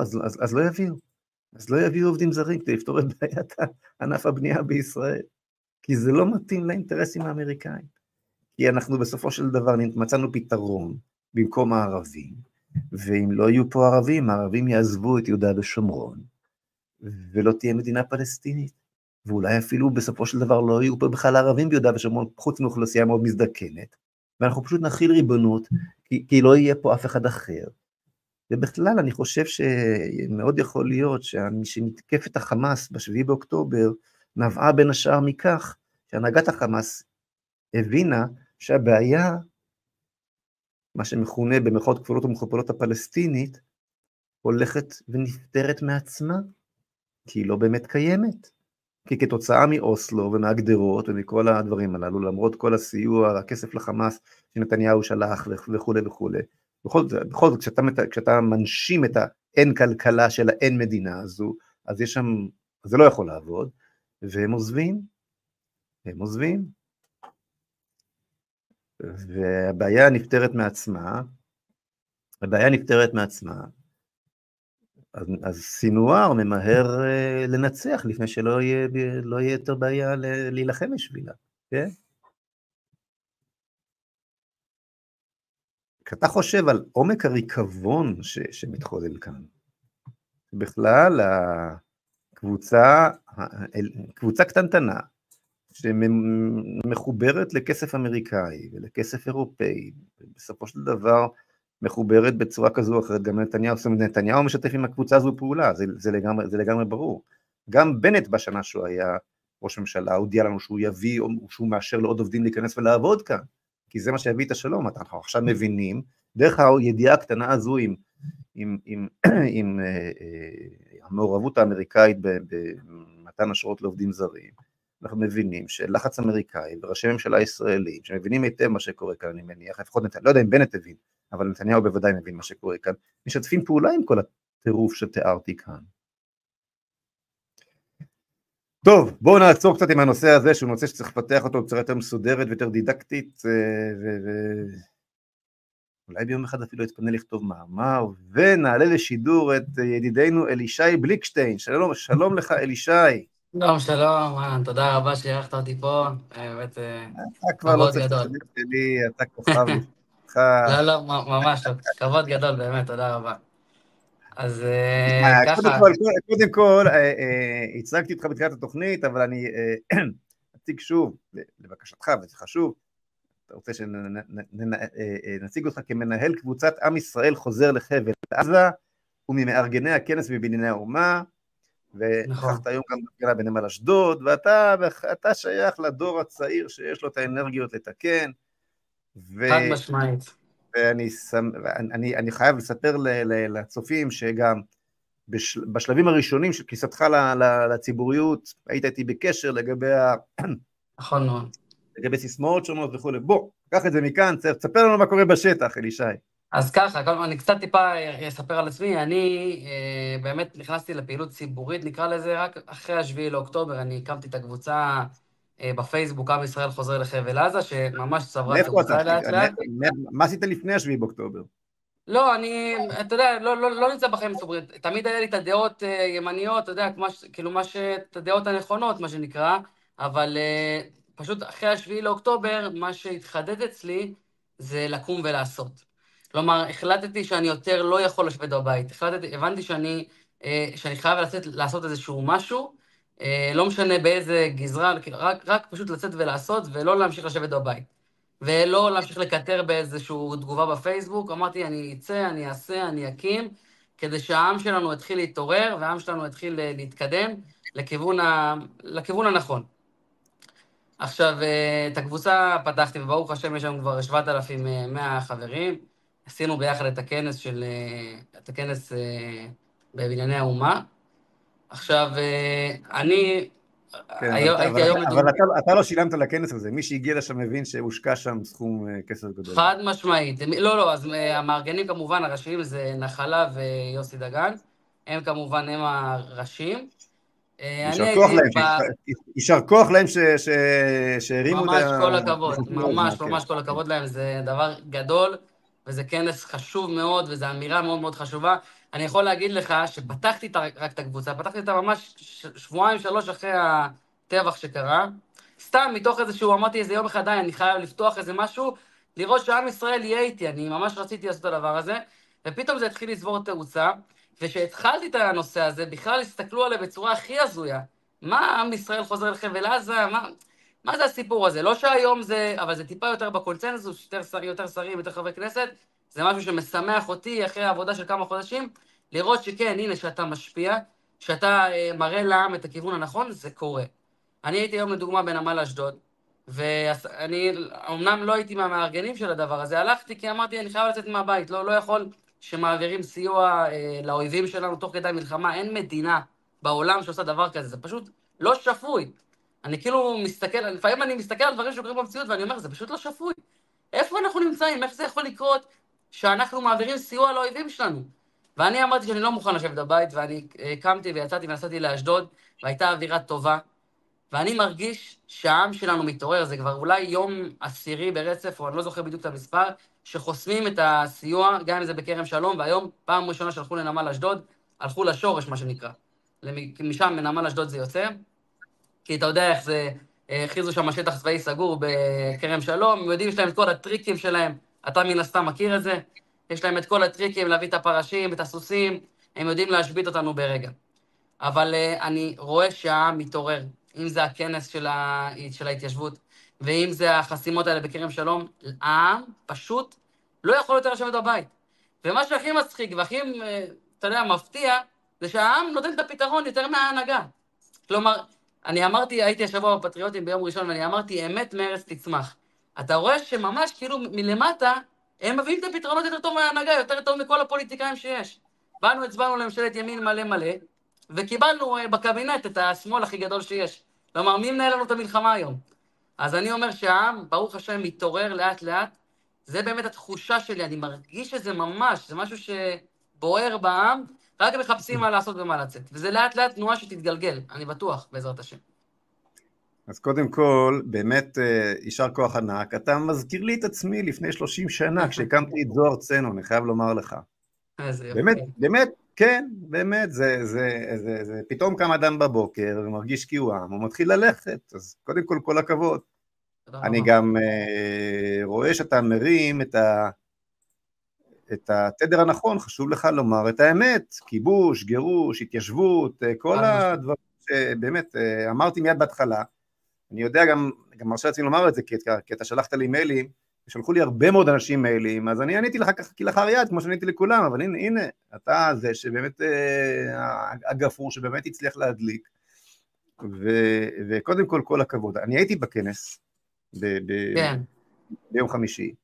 אז, אז, אז לא יביאו. אז לא יביאו עובדים זרים כדי לפתור את בעיית ענף הבנייה בישראל, כי זה לא מתאים לאינטרסים האמריקאים. כי אנחנו בסופו של דבר מצאנו פתרון במקום הערבים, ואם לא יהיו פה ערבים, הערבים יעזבו את יהודה ושומרון, ולא תהיה מדינה פלסטינית. ואולי אפילו בסופו של דבר לא יהיו פה בכלל ערבים ביהודה ושומרון, חוץ מאוכלוסייה מאוד מזדקנת, ואנחנו פשוט נכיל ריבונות, כי, כי לא יהיה פה אף אחד אחר. ובכלל, אני חושב שמאוד יכול להיות שמתקפת החמאס ב-7 באוקטובר נבעה בין השאר מכך שהנהגת החמאס הבינה שהבעיה מה שמכונה במרכאות כפולות ומכופלות הפלסטינית, הולכת ונפטרת מעצמה, כי היא לא באמת קיימת. כי כתוצאה מאוסלו ומהגדרות ומכל הדברים הללו, למרות כל הסיוע, הכסף לחמאס שנתניהו שלח וכולי וכולי, בכל זאת, בכל זאת כשאתה, כשאתה מנשים את האין כלכלה של האין מדינה הזו, אז יש שם, זה לא יכול לעבוד, והם עוזבים, הם עוזבים, והבעיה נפתרת מעצמה, הבעיה נפתרת מעצמה, אז, אז סינואר ממהר uh, לנצח לפני שלא יהיה, לא יהיה יותר בעיה להילחם בשבילה, כן? כשאתה חושב על עומק הריקבון ש, שמתחולל כאן, בכלל הקבוצה, קבוצה קטנטנה, שמחוברת לכסף אמריקאי ולכסף אירופאי, ובסופו של דבר מחוברת בצורה כזו או אחרת גם לנתניהו, זאת אומרת נתניהו משתף עם הקבוצה הזו פעולה, זה, זה, לגמרי, זה לגמרי ברור. גם בנט בשנה שהוא היה ראש ממשלה הודיע לנו שהוא יביא, או שהוא מאשר לעוד עובדים להיכנס ולעבוד כאן, כי זה מה שיביא את השלום, אנחנו עכשיו מבינים, דרך הידיעה הקטנה הזו עם, עם, עם, עם אה, אה, המעורבות האמריקאית במתן אשרות לעובדים זרים, אנחנו מבינים שלחץ אמריקאי וראשי ממשלה ישראלים שמבינים היטב מה שקורה כאן אני מניח, לפחות נתניהו, לא יודע אם בנט הבין, אבל נתניהו בוודאי מבין מה שקורה כאן, משתפים פעולה עם כל הטירוף שתיארתי כאן. טוב, בואו נעצור קצת עם הנושא הזה, שהוא נושא שצריך לפתח אותו בצורה יותר מסודרת ויותר דידקטית, ואולי ו... ביום אחד אפילו יתפנה לכתוב מאמר, ונעלה לשידור את ידידנו אלישי בליקשטיין. שלום, שלום לך אלישי. שלום, שלום, תודה רבה שאירחת אותי פה, באמת כבוד גדול. אתה כבר לא צריך שלי, אתה כוכב לא, לא, ממש, כבוד גדול, באמת, תודה רבה. אז אה, ככה... קודם כל, אה, אה, הצגתי אותך בתחילת התוכנית, אבל אני אציג שוב, לבקשתך, וזה חשוב, אתה רוצה שנציג אותך כמנהל קבוצת עם ישראל חוזר לחבל עזה, וממארגני הכנס בבנייני האומה, נכון. ונכחת היום גם בהפגנה בנמל אשדוד, ואתה שייך לדור הצעיר שיש לו את האנרגיות לתקן. ו... חד משמעית. ואני אני, אני חייב לספר לצופים שגם בש, בשלבים הראשונים של כניסתך לציבוריות, היית איתי בקשר לגבי ה... נכון מאוד. לגבי סיסמאות שונות וכולי. בוא, קח את זה מכאן, תספר לנו מה קורה בשטח, אלישי. אז ככה, כל, אני קצת טיפה אספר על עצמי, אני אה, באמת נכנסתי לפעילות ציבורית, נקרא לזה, רק אחרי השביעי לאוקטובר, אני הקמתי את הקבוצה אה, בפייסבוק, עם ישראל חוזר לחבל עזה, שממש צברה את הקבוצה לאט לאט. מה עשית לפני השביעי באוקטובר? לא, אני, אתה יודע, לא, לא, לא נמצא בחיים ציבורית, תמיד היה לי את הדעות ימניות, אתה יודע, כמו, כאילו, מה ש... את הדעות הנכונות, מה שנקרא, אבל פשוט אחרי השביעי לאוקטובר, מה שהתחדד אצלי זה לקום ולעשות. כלומר, החלטתי שאני יותר לא יכול לשבת בבית. החלטתי, הבנתי שאני, אה, שאני חייב לצאת, לעשות איזשהו משהו, אה, לא משנה באיזה גזרה, רק, רק פשוט לצאת ולעשות, ולא להמשיך לשבת בבית. ולא להמשיך לקטר באיזושהי תגובה בפייסבוק. אמרתי, אני אצא, אני אעשה, אני אקים, כדי שהעם שלנו יתחיל להתעורר, והעם שלנו יתחיל אה, להתקדם לכיוון, ה... לכיוון הנכון. עכשיו, את הקבוצה פתחתי, וברוך השם, יש לנו כבר 7,100 חברים. עשינו ביחד את הכנס של... אה, את הכנס בבנייני האומה. עכשיו, אני כן, היום, אבל, היום... אבל אתה, אתה לא שילמת לכנס הזה, מי שהגיע לשם מבין שהושקע שם סכום אה, כסף גדול. חד משמעית. לא, לא, אז אה, המארגנים כמובן, הראשיים זה נחלה ויוסי דגן. הם כמובן, הם הראשים. אה, יישר כוח להם שהרימו את ה... ממש כל הכבוד, ממש ממש כל הכבוד להם, זה דבר גדול, וזה כנס חשוב מאוד, וזו אמירה מאוד מאוד חשובה. אני יכול להגיד לך שפתחתי רק את הקבוצה, פתחתי אותה ממש שבועיים, שלוש אחרי הטבח שקרה. סתם מתוך איזשהו, אמרתי איזה יום אחד, די, אני חייב לפתוח איזה משהו, לראות שעם ישראל יהיה איתי, אני ממש רציתי לעשות את הדבר הזה, ופתאום זה התחיל לצבור תאוצה, וכשהתחלתי את הנושא הזה, בכלל הסתכלו עליי בצורה הכי הזויה. מה עם ישראל חוזר לחבל עזה? מה, מה זה הסיפור הזה? לא שהיום זה, אבל זה טיפה יותר בקונצנזוס, יותר, שר, יותר שרים, יותר חברי כנסת, זה משהו שמשמח אותי אחרי העבודה של כמה חודשים, לראות שכן, הנה, שאתה משפיע, שאתה אה, מראה לעם את הכיוון הנכון, זה קורה. אני הייתי היום לדוגמה בנמל אשדוד, ואני אמנם לא הייתי מהמארגנים של הדבר הזה, הלכתי כי אמרתי, אני חייב לצאת מהבית, לא, לא יכול שמעבירים סיוע אה, לאויבים שלנו תוך כדי מלחמה, אין מדינה בעולם שעושה דבר כזה, זה פשוט לא שפוי. אני כאילו מסתכל, לפעמים אני מסתכל על דברים שקורים במציאות ואני אומר, זה פשוט לא שפוי. איפה אנחנו נמצאים? איך זה יכול לקרות שאנחנו מעבירים סיוע לאויבים שלנו? ואני אמרתי שאני לא מוכן לשבת בבית, ואני אה, קמתי ויצאתי ונסעתי לאשדוד, והייתה אווירה טובה, ואני מרגיש שהעם שלנו מתעורר, זה כבר אולי יום עשירי ברצף, או אני לא זוכר בדיוק את המספר, שחוסמים את הסיוע, גם אם זה בכרם שלום, והיום, פעם ראשונה שהלכו לנמל אשדוד, הלכו לשורש, מה שנקרא. משם, מנמל אשדוד זה יוצא, כי אתה יודע איך זה, אה, הכריזו שם שטח צבאי סגור בכרם שלום, יודעים, יש להם את כל הטריקים שלהם, אתה מן הסתם מכיר את זה, יש להם את כל הטריקים להביא את הפרשים, את הסוסים, הם יודעים להשבית אותנו ברגע. אבל uh, אני רואה שהעם מתעורר, אם זה הכנס של, ה... של ההתיישבות, ואם זה החסימות האלה בכרם שלום, העם פשוט לא יכול יותר לשבת בבית. ומה שהכי מצחיק והכי, אה, אתה יודע, מפתיע, זה שהעם נותן את הפתרון יותר מההנהגה. כלומר, אני אמרתי, הייתי השבוע בפטריוטים ביום ראשון, ואני אמרתי, אמת מארץ תצמח. אתה רואה שממש כאילו מלמטה, הם מביאים את הפתרונות יותר טוב מההנהגה, יותר טוב מכל הפוליטיקאים שיש. באנו, הצבענו לממשלת ימין מלא מלא, וקיבלנו אה, בקבינט את השמאל הכי גדול שיש. כלומר, מי מנהל לנו את המלחמה היום? אז אני אומר שהעם, ברוך השם, מתעורר לאט-לאט. זה באמת התחושה שלי, אני מרגיש את זה ממש, זה משהו שבוער בעם, רק מחפשים מה לעשות ומה לצאת. וזה לאט-לאט תנועה שתתגלגל, אני בטוח, בעזרת השם. אז קודם כל, באמת אה, יישר כוח ענק. אתה מזכיר לי את עצמי לפני 30 שנה, כשהקמתי את זוהר צנו, אני חייב לומר לך. באמת, באמת, כן, באמת, זה, זה, זה, זה, זה פתאום קם אדם בבוקר ומרגיש קיואם, הוא מתחיל ללכת, אז קודם כל, כל הכבוד. אני גם uh, רואה שאתה מרים את, ה, את התדר הנכון, חשוב לך לומר את האמת, כיבוש, גירוש, התיישבות, אה, כל הדברים שבאמת uh, אמרתי מיד בהתחלה, אני יודע גם, גם מרשה לעצמי לומר את זה, כי, כי אתה שלחת לי מיילים, שלחו לי הרבה מאוד אנשים מיילים, אז אני עניתי לך כלאחר יד, כמו שעניתי לכולם, אבל הנה, הנה, אתה זה שבאמת, אה, הגפרור שבאמת הצליח להדליק, ו, וקודם כל, כל הכבוד. אני הייתי בכנס ב, ב, כן. ביום חמישי,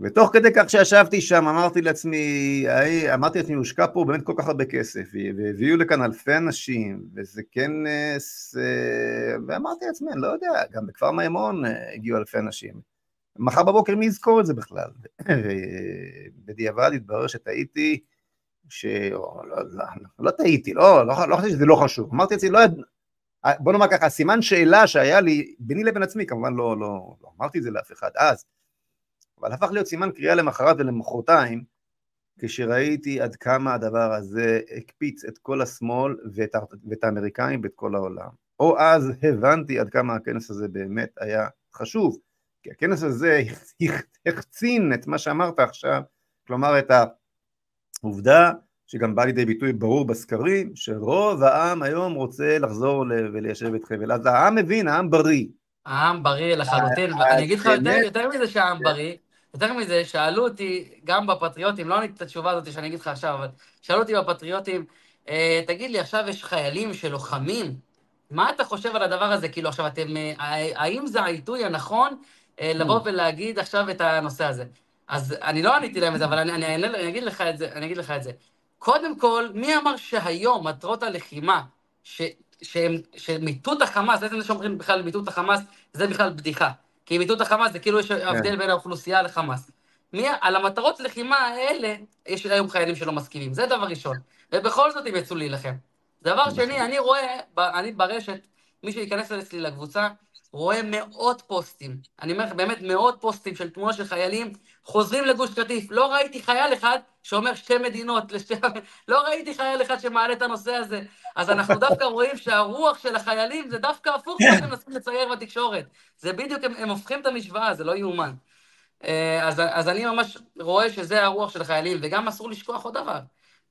ותוך כדי כך שישבתי שם אמרתי לעצמי, אמרתי לעצמי, הושקע פה באמת כל כך הרבה כסף, והביאו לכאן אלפי אנשים, וזה כנס, אה, ואמרתי לעצמי, אני לא יודע, גם בכפר מימון אה, הגיעו אלפי אנשים. מחר בבוקר מי יזכור את זה בכלל? ובדיעבד התברר שטעיתי, ש... לא, לא, לא, לא טעיתי, לא, לא, לא חשבתי שזה לא חשוב, אמרתי לעצמי, לא, בוא נאמר ככה, סימן שאלה שהיה לי ביני לבין עצמי, כמובן לא, לא, לא אמרתי את זה לאף אחד אז, אבל הפך להיות סימן קריאה למחרת ולמחרתיים, כשראיתי עד כמה הדבר הזה הקפיץ את כל השמאל ואת, ואת האמריקאים ואת כל העולם. או אז הבנתי עד כמה הכנס הזה באמת היה חשוב, כי הכנס הזה החצין את מה שאמרת עכשיו, כלומר את העובדה שגם בא לידי ביטוי ברור בסקרים, שרוב העם היום רוצה לחזור וליישב את חבל. אז העם מבין, העם בריא. העם בריא לחלוטין, ואני אגיד לך יותר, יותר מזה שהעם. בריא, יותר מזה, שאלו אותי, גם בפטריוטים, לא עניתי את התשובה הזאת שאני אגיד לך עכשיו, אבל שאלו אותי בפטריוטים, אה, תגיד לי, עכשיו יש חיילים שלוחמים, מה אתה חושב על הדבר הזה? כאילו, עכשיו אתם, אה, האם זה העיתוי הנכון אה, לבוא mm. ולהגיד עכשיו את הנושא הזה? אז אני לא עניתי להם את זה, אבל אני, אני, אני, אני אגיד לך את זה, אני אגיד לך את זה. קודם כל, מי אמר שהיום מטרות הלחימה, ש, שמיטוט החמאס, עצם זה שאומרים בכלל מיטוט החמאס, זה בכלל בדיחה. כי מיטוט החמאס זה כאילו יש כן. הבדל בין האוכלוסייה לחמאס. מי, על המטרות לחימה האלה, יש היום חיילים שלא מסכימים, זה דבר ראשון. ובכל זאת הם יצאו להילחם. דבר נכון. שני, אני רואה, אני ברשת, מי שייכנס אצלי לקבוצה, רואה מאות פוסטים, אני אומר לך באמת מאות פוסטים של תמונות של חיילים חוזרים לגוש קטיף. לא ראיתי חייל אחד שאומר שתי מדינות, לשתי... לא ראיתי חייל אחד שמעלה את הנושא הזה. אז אנחנו דווקא רואים שהרוח של החיילים זה דווקא הפוך ממה שהם מנסים לצייר בתקשורת. זה בדיוק, הם, הם הופכים את המשוואה, זה לא יאומן. אה, אז, אז אני ממש רואה שזה הרוח של החיילים, וגם אסור לשכוח עוד דבר.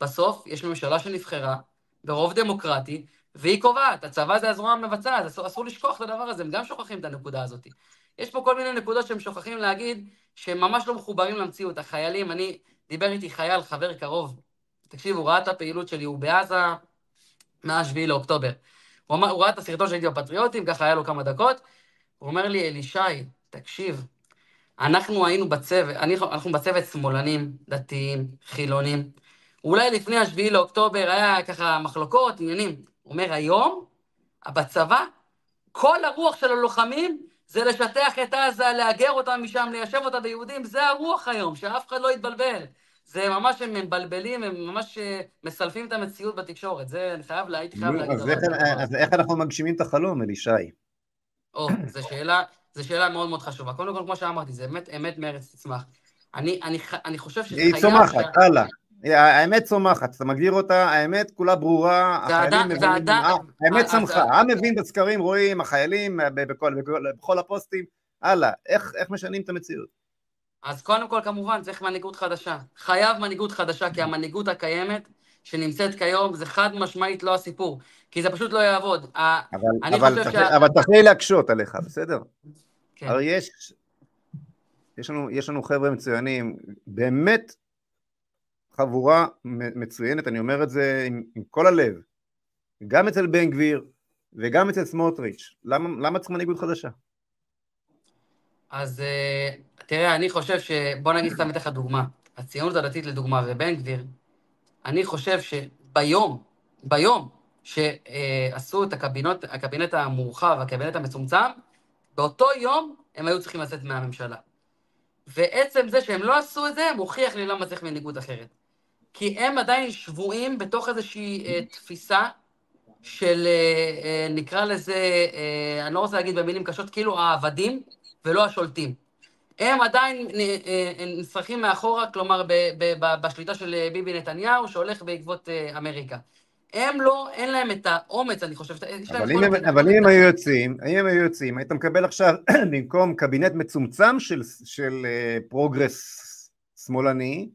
בסוף יש ממשלה שנבחרה ברוב דמוקרטי, והיא קובעת, הצבא זה הזרוע המבצעת, אסור, אסור לשכוח את הדבר הזה, הם גם שוכחים את הנקודה הזאת. יש פה כל מיני נקודות שהם שוכחים להגיד, שהם ממש לא מחוברים למציאות. החיילים, אני, דיבר איתי חייל, חבר קרוב, תקשיב, הוא ראה את הפעילות שלי, הוא בעזה מ-7 לאוקטובר. הוא, אמר, הוא ראה את הסרטון שהייתי בפטריוטים, ככה היה לו כמה דקות, הוא אומר לי, אלישי, תקשיב, אנחנו היינו בצוות, אנחנו בצוות שמאלנים, דתיים, חילונים. אולי לפני השביעי לאוקטובר היה ככה מחלוקות, עניינים. הוא אומר, היום, בצבא, כל הרוח של הלוחמים זה לשטח את עזה, להגר אותם משם, ליישב אותה ביהודים, זה הרוח היום, שאף אחד לא יתבלבל. זה ממש, הם מבלבלים, הם ממש אה, מסלפים את המציאות בתקשורת. זה, אני חייב, הייתי חייב להגיד. אז, איך, אז איך אנחנו מגשימים את החלום, אלישי? או, זו שאלה, זו שאלה מאוד מאוד חשובה. קודם כל, כמו שאמרתי, זה אמת, אמת מארץ תצמח. אני, אני, אני חושב שזה חייב... היא צומחת, הלאה. האמת צומחת, אתה מגדיר אותה, האמת כולה ברורה, החיילים מבינים, אה, האמת צמחה, העם מבין בסקרים, רואים, החיילים בכל הפוסטים, הלאה, איך משנים את המציאות? אז קודם כל, כמובן, צריך מנהיגות חדשה. חייב מנהיגות חדשה, כי המנהיגות הקיימת, שנמצאת כיום, זה חד משמעית לא הסיפור, כי זה פשוט לא יעבוד. אבל תחליט להקשות עליך, בסדר? כן. הרי יש, יש לנו חבר'ה מצוינים, באמת חבורה מצוינת, אני אומר את זה עם, עם כל הלב, גם אצל בן גביר וגם אצל סמוטריץ', למה, למה צריך מנהיגות חדשה? אז אה, תראה, אני חושב ש... בוא נגיד סתם אתן לך דוגמה. הציונות הדתית לדוגמה ובן גביר, אני חושב שביום, ביום שעשו את הקבינות, הקבינט המורחב, הקבינט המצומצם, באותו יום הם היו צריכים לצאת מהממשלה. ועצם זה שהם לא עשו את זה, מוכיח לי למה צריך מנהיגות אחרת. כי הם עדיין שבויים בתוך איזושהי אה, תפיסה של, אה, אה, נקרא לזה, אה, אני לא רוצה להגיד במילים קשות, כאילו העבדים ולא השולטים. הם עדיין נגררים מאחורה, כלומר, בשליטה של ביבי נתניהו, שהולך בעקבות אמריקה. הם לא, אין להם את האומץ, אני חושב. אבל, אם, אבל אם הם היו יוצאים, אם הם היו יוצאים, היית מקבל עכשיו, במקום קבינט מצומצם של, של אה, progress שמאלני,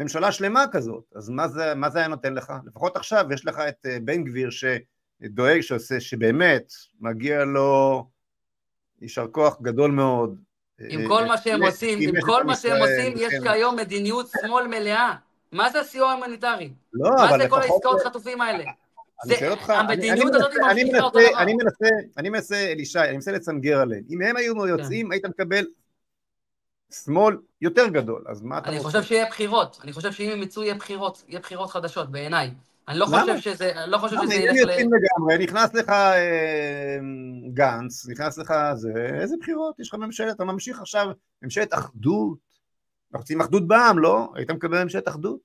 ממשלה שלמה כזאת, אז מה זה, מה זה היה נותן לך? לפחות עכשיו יש לך את אה, בן גביר שדואג, שעושה, שבאמת מגיע לו יישר כוח גדול מאוד. עם כל מה שהם עושים, עם כל מה שהם עושים, יש כיום מדיניות שמאל מלאה. מה זה הסיוע ההומניטרי? לא, אבל לפחות... מה זה כל העסקאות חטופים האלה? אני שואל אותך, המדיניות הזאת ממשיכה אותו דבר. אני מנסה, אלישי, אני מנסה לסנגר עליהם. אם הם היו יוצאים, כן. היית מקבל שמאל יותר גדול, אז מה אתה רוצה? אני חושב שיהיה בחירות, אני חושב שאם הם יצאו יהיה בחירות, יהיה בחירות חדשות בעיניי. אני לא חושב שזה, לא חושב שזה ילך ל... אם יוצאים לגמרי, נכנס לך אה, גנץ, נכנס לך זה, איזה בחירות? יש לך ממשלת, אתה ממשיך עכשיו ממשלת אחדות. אנחנו רוצים אחדות בעם, לא? היית מקבל ממשלת אחדות?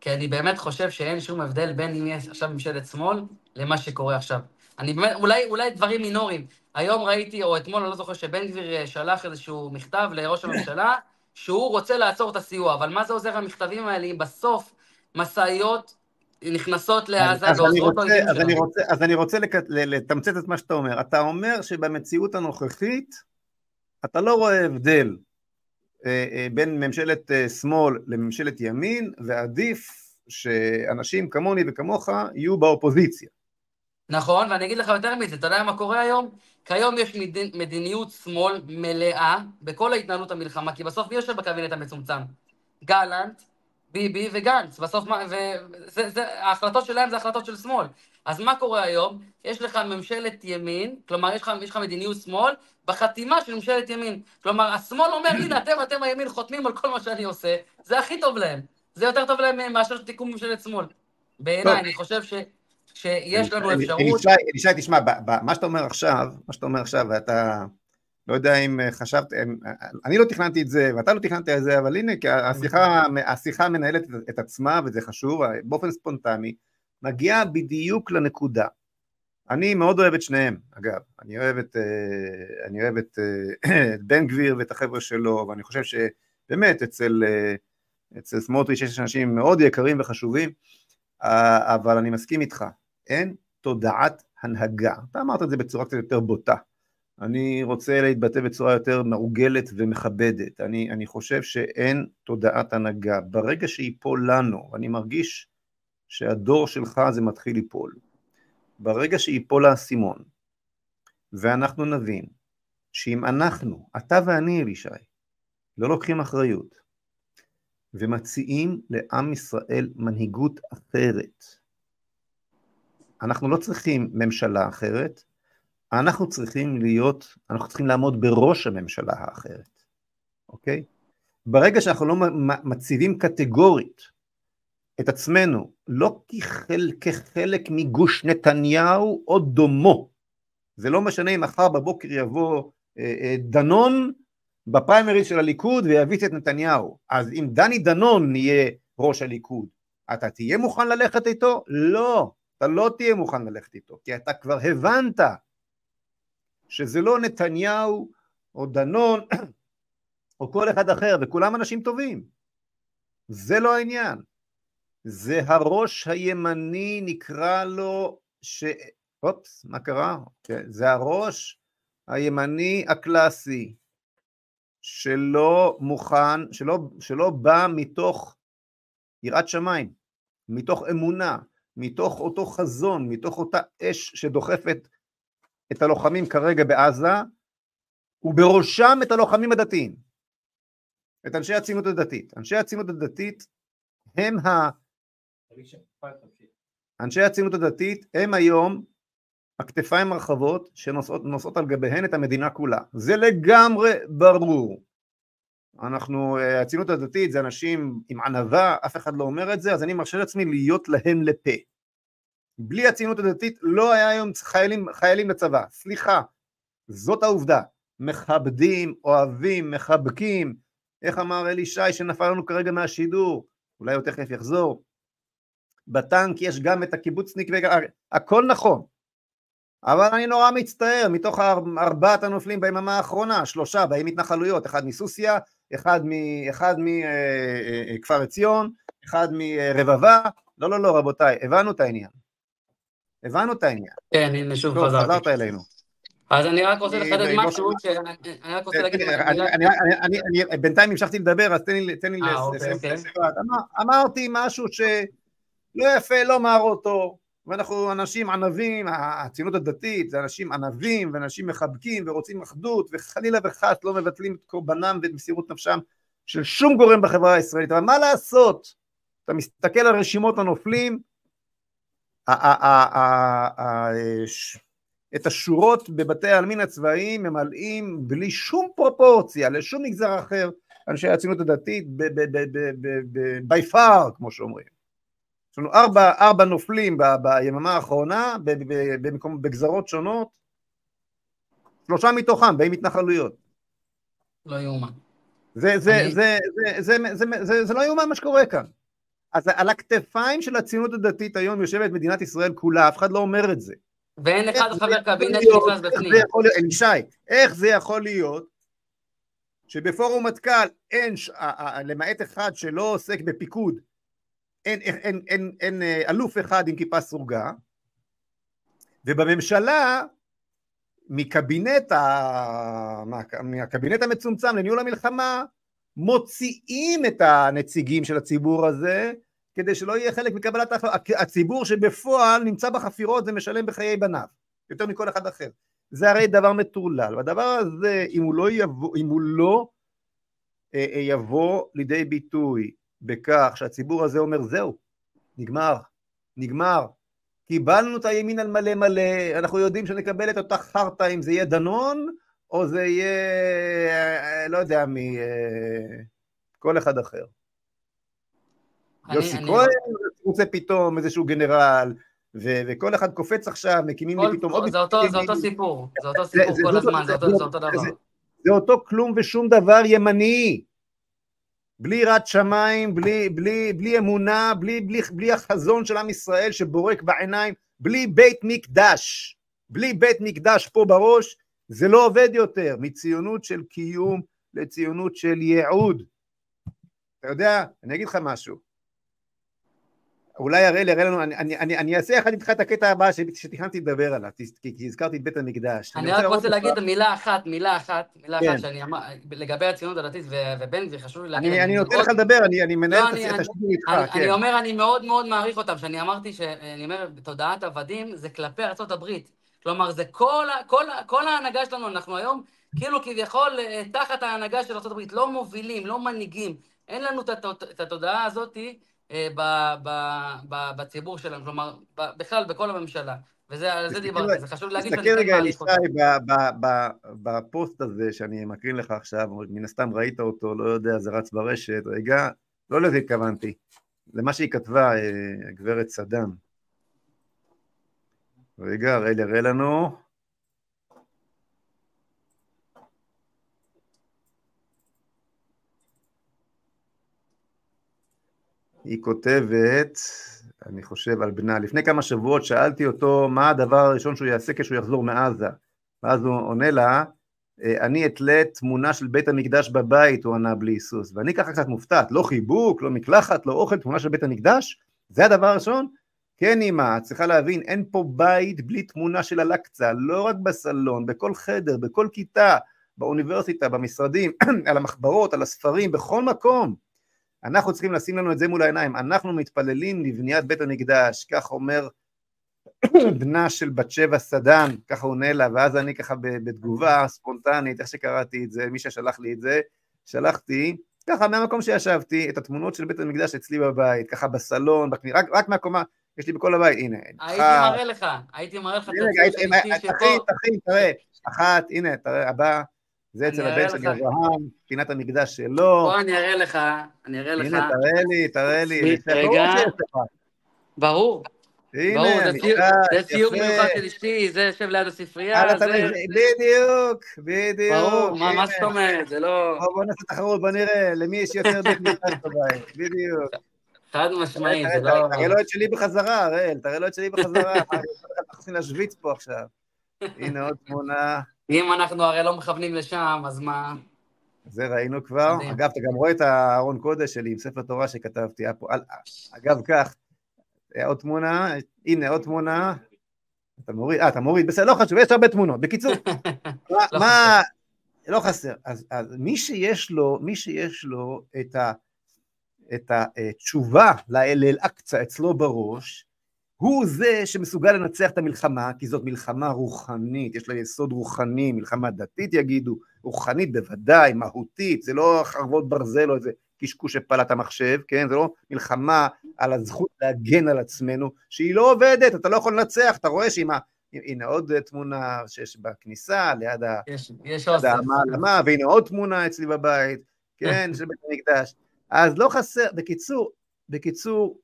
כי אני באמת חושב שאין שום הבדל בין אם יש עכשיו ממשלת שמאל למה שקורה עכשיו. אני באמת, אולי, אולי דברים מינוריים. היום ראיתי, או אתמול, אני לא זוכר, שבן גביר אה, שלח איזשהו מכתב לראש הממשלה, שהוא רוצה לעצור את הסיוע, אבל מה זה עוזר המכתבים האלה אם בסוף משאיות נכנסות לעזה ועוזרות לאויבים שלנו? אז אני רוצה לתמצת את מה שאתה אומר. אתה אומר שבמציאות הנוכחית, אתה לא רואה הבדל בין ממשלת שמאל לממשלת ימין, ועדיף שאנשים כמוני וכמוך יהיו באופוזיציה. נכון, ואני אגיד לך יותר מזה, אתה יודע מה קורה היום? כיום יש מדינ... מדיניות שמאל מלאה בכל ההתנהלות המלחמה, כי בסוף מי יושב בקבינט המצומצם? גלנט, ביבי וגנץ, בסוף מה, וזה, זה, ההחלטות שלהם זה החלטות של שמאל. אז מה קורה היום? יש לך ממשלת ימין, כלומר יש לך, יש לך מדיניות שמאל, בחתימה של ממשלת ימין. כלומר, השמאל אומר, הנה, אתם, אתם הימין חותמים על כל מה שאני עושה, זה הכי טוב להם. זה יותר טוב להם מאשר שתיקום ממשלת שמאל. בעיניי, אני חושב ש... שיש לנו אפשרות... אלישי, תשמע, מה שאתה אומר עכשיו, מה שאתה אומר עכשיו, ואתה לא יודע אם חשבת, אני לא תכננתי את זה, ואתה לא תכננת את זה, אבל הנה, השיחה, השיחה מנהלת את עצמה, וזה חשוב, באופן ספונטני, מגיעה בדיוק לנקודה. אני מאוד אוהב את שניהם, אגב, אני אוהב את, אני אוהב את, את בן גביר ואת החבר'ה שלו, ואני חושב שבאמת אצל, אצל סמוטריץ' יש אנשים מאוד יקרים וחשובים, אבל אני מסכים איתך, אין תודעת הנהגה. אתה אמרת את זה בצורה קצת יותר בוטה. אני רוצה להתבטא בצורה יותר מעוגלת ומכבדת. אני, אני חושב שאין תודעת הנהגה. ברגע שיפול לנו, ואני מרגיש שהדור שלך זה מתחיל ליפול, ברגע שיפול האסימון, ואנחנו נבין שאם אנחנו, אתה ואני אלישי, לא לוקחים אחריות, ומציעים לעם ישראל מנהיגות אחרת, אנחנו לא צריכים ממשלה אחרת, אנחנו צריכים להיות, אנחנו צריכים לעמוד בראש הממשלה האחרת, אוקיי? ברגע שאנחנו לא מציבים קטגורית את עצמנו, לא כחל, כחלק מגוש נתניהו או דומו, זה לא משנה אם מחר בבוקר יבוא אה, אה, דנון בפריימריז של הליכוד ויביץ את נתניהו, אז אם דני דנון יהיה ראש הליכוד, אתה תהיה מוכן ללכת איתו? לא, אתה לא תהיה מוכן ללכת איתו, כי אתה כבר הבנת שזה לא נתניהו או דנון או כל אחד אחר, וכולם אנשים טובים. זה לא העניין. זה הראש הימני, נקרא לו, ש... אופס, מה קרה? זה הראש הימני הקלאסי, שלא מוכן, שלא, שלא בא מתוך יראת שמיים, מתוך אמונה, מתוך אותו חזון, מתוך אותה אש שדוחפת את הלוחמים כרגע בעזה, ובראשם את הלוחמים הדתיים, את אנשי הציונות הדתית. אנשי הציונות הדתית הם ה... אנשי הציונות הדתית הם היום הכתפיים הרחבות שנושאות על גביהן את המדינה כולה. זה לגמרי ברור. אנחנו, הציונות הדתית זה אנשים עם ענווה, אף אחד לא אומר את זה, אז אני מרשה לעצמי להיות להם לפה. בלי הציונות הדתית לא היה היום חיילים, חיילים לצבא, סליחה, זאת העובדה, מכבדים, אוהבים, מחבקים, איך אמר אלי שי שנפל לנו כרגע מהשידור, אולי הוא תכף יחזור, בטנק יש גם את הקיבוצניק, הכל נכון, אבל אני נורא מצטער, מתוך ארבעת הנופלים ביממה האחרונה, שלושה באים התנחלויות, אחד מסוסיא, אחד מכפר עציון, אחד מרבבה, לא לא לא רבותיי, הבנו את העניין. הבנו את העניין. כן, הנה שוב חזרתי. חזרת אלינו. אז אני רק רוצה לחדד משהו, אני רק רוצה להגיד... בינתיים המשכתי לדבר, אז תן לי אה, אוקיי, לסיים את הסיבה. אמרתי משהו שלא יפה לומר אותו, ואנחנו אנשים ענבים, הציונות הדתית זה אנשים ענבים ואנשים מחבקים ורוצים אחדות וחלילה וחס לא מבטלים את קורבנם ואת מסירות נפשם של שום גורם בחברה הישראלית, אבל מה לעשות? אתה מסתכל על רשימות הנופלים, את השורות בבתי העלמין הצבאיים ממלאים בלי שום פרופורציה לשום מגזר אחר אנשי הציונות הדתית by far כמו שאומרים. יש לנו ארבע, ארבע נופלים ב, ביממה האחרונה במקום, בגזרות שונות, שלושה מתוכם באים התנחלויות. לא יאומן. זה, זה, אני... זה, זה, זה, זה, זה, זה, זה לא יאומן מה שקורה כאן. אז על הכתפיים של הציונות הדתית היום יושבת מדינת ישראל כולה, אף אחד לא אומר את זה. ואין אחד חבר קבינט שנכנס בפנים. אלישי, איך זה יכול להיות שבפורום מטכ"ל אין, למעט אחד שלא עוסק בפיקוד, אין, אין, אין, אין, אין אה, אלוף אחד עם כיפה סרוגה, ובממשלה מקבינט, ה... מהקבינט המצומצם לניהול המלחמה, מוציאים את הנציגים של הציבור הזה, כדי שלא יהיה חלק מקבלת. הציבור שבפועל נמצא בחפירות ומשלם בחיי בניו, יותר מכל אחד אחר. זה הרי דבר מטורלל. והדבר הזה, אם הוא לא יבוא, אם הוא לא אה, אה, יבוא לידי ביטוי בכך שהציבור הזה אומר זהו, נגמר, נגמר, קיבלנו את הימין על מלא מלא, אנחנו יודעים שנקבל את אותה חרטא אם זה יהיה דנון, או זה יהיה, אה, לא יודע מי, כל אחד אחר. אני, יוסי. כהן רוצה פתאום איזשהו גנרל, ו- וכל אחד קופץ עכשיו, מקימים לי פתאום עוד... זה אותו, זה אותו סיפור, זה אותו סיפור זה, כל זה, הזמן, זה, זה, זה אותו דבר. זה, זה אותו כלום ושום דבר ימני. בלי יראת שמיים, בלי, בלי, בלי אמונה, בלי, בלי, בלי החזון של עם ישראל שבורק בעיניים, בלי בית מקדש, בלי בית מקדש פה בראש, זה לא עובד יותר, מציונות של קיום לציונות של ייעוד. אתה יודע, אני אגיד לך משהו, אולי הראל יראה לנו, אני, אני, אני, אני אעשה יחד איתך את הקטע הבא שתכננתי לדבר עליו, כי, כי הזכרתי את בית המקדש. אני רק רוצה להגיד מילה אחת, מילה אחת, מילה כן. אחת, שאני אמר, לגבי הציונות הדתית ובן גביר, חשוב לי להגיד. אני, אני נותן לך לדבר, אני, אני מנהל לא, את השידור איתך, אני, כן. אני אומר, אני מאוד מאוד מעריך אותם, שאני אמרתי, שאני אומר, תודעת עבדים זה כלפי ארה"ב. כלומר, זה כל, כל, כל ההנהגה שלנו, אנחנו היום כאילו כביכול אה, תחת ההנהגה של ארה"ב, לא מובילים, לא מנהיגים. אין לנו את התודעה הזאתי. אה, בציבור שלהם, כלומר, בכלל, בכל הממשלה. וזה, על זה דיברתי, זה חשוב להגיד שאני תסתכל רגע, ישי, בפוסט הזה שאני מקרין לך עכשיו, מן הסתם ראית אותו, לא יודע, זה רץ ברשת, רגע, לא לזה התכוונתי, למה שהיא כתבה, אה, הגברת סדאם. רגע, רגע, ראה לנו. היא כותבת, אני חושב על בנה, לפני כמה שבועות שאלתי אותו מה הדבר הראשון שהוא יעשה כשהוא יחזור מעזה, ואז הוא עונה לה, אה, אני אתלה תמונה של בית המקדש בבית, הוא ענה בלי היסוס, ואני ככה קצת מופתעת, לא חיבוק, לא מקלחת, לא אוכל, תמונה של בית המקדש? זה הדבר הראשון? כן אמא, את צריכה להבין, אין פה בית בלי תמונה של אל-אקצא, לא רק בסלון, בכל חדר, בכל כיתה, באוניברסיטה, במשרדים, על המחברות, על הספרים, בכל מקום. אנחנו צריכים לשים לנו את זה מול העיניים, אנחנו מתפללים לבניית בית המקדש, כך אומר בנה של בת שבע סדן, ככה הוא עונה לה, ואז אני ככה בתגובה ספונטנית, איך שקראתי את זה, מי ששלח לי את זה, שלחתי, ככה מהמקום שישבתי, את התמונות של בית המקדש אצלי בבית, ככה בסלון, בקני, רק, רק מהקומה, יש לי בכל הבית, הנה. הייתי מראה לך, הייתי מראה לך את הציור של אשתי שפה. אחי, אחי, תראה, אחת, הנה, תראה, הבא. זה אצל הבן של אברהם, פינת המקדש שלו. בוא אני אראה לך, אני אראה לך. הנה, תראה לי, תראה לי. רגע. ברור. הנה, זה ציור מיוחד של אשתי, זה יושב ליד הספרייה. בדיוק, בדיוק. ברור, מה זאת אומרת, זה לא... בוא נעשה תחרות, בוא נראה, למי יש יותר בית מקדש בבית, בדיוק. חד משמעית, זה לא... תראה לו את שלי בחזרה, הראל, תראה לו את שלי בחזרה. אנחנו צריכים להשוויץ פה עכשיו. הנה עוד תמונה. אם אנחנו הרי לא מכוונים לשם, אז מה? זה ראינו כבר. מדהים. אגב, אתה גם רואה את הארון קודש שלי עם ספר תורה שכתבתי. אגב, כך, עוד תמונה, הנה עוד תמונה. אתה מוריד, אה, אתה מוריד, בסדר, לא חשוב, יש הרבה תמונות. בקיצור, מה, לא מה, לא חסר. אז, אז מי שיש לו, מי שיש לו את, ה, את התשובה לאל-אקצא אצלו בראש, הוא זה שמסוגל לנצח את המלחמה, כי זאת מלחמה רוחנית, יש לה יסוד רוחני, מלחמה דתית יגידו, רוחנית בוודאי, מהותית, זה לא חרבות ברזל או איזה קשקוש שפלט המחשב, כן? זה לא מלחמה על הזכות להגן על עצמנו, שהיא לא עובדת, אתה לא יכול לנצח, אתה רואה שהיא... הנה עוד תמונה שיש בכניסה, ליד המעלמה, והנה עוד תמונה אצלי בבית, כן, של בית המקדש. אז לא חסר, בקיצור, בקיצור,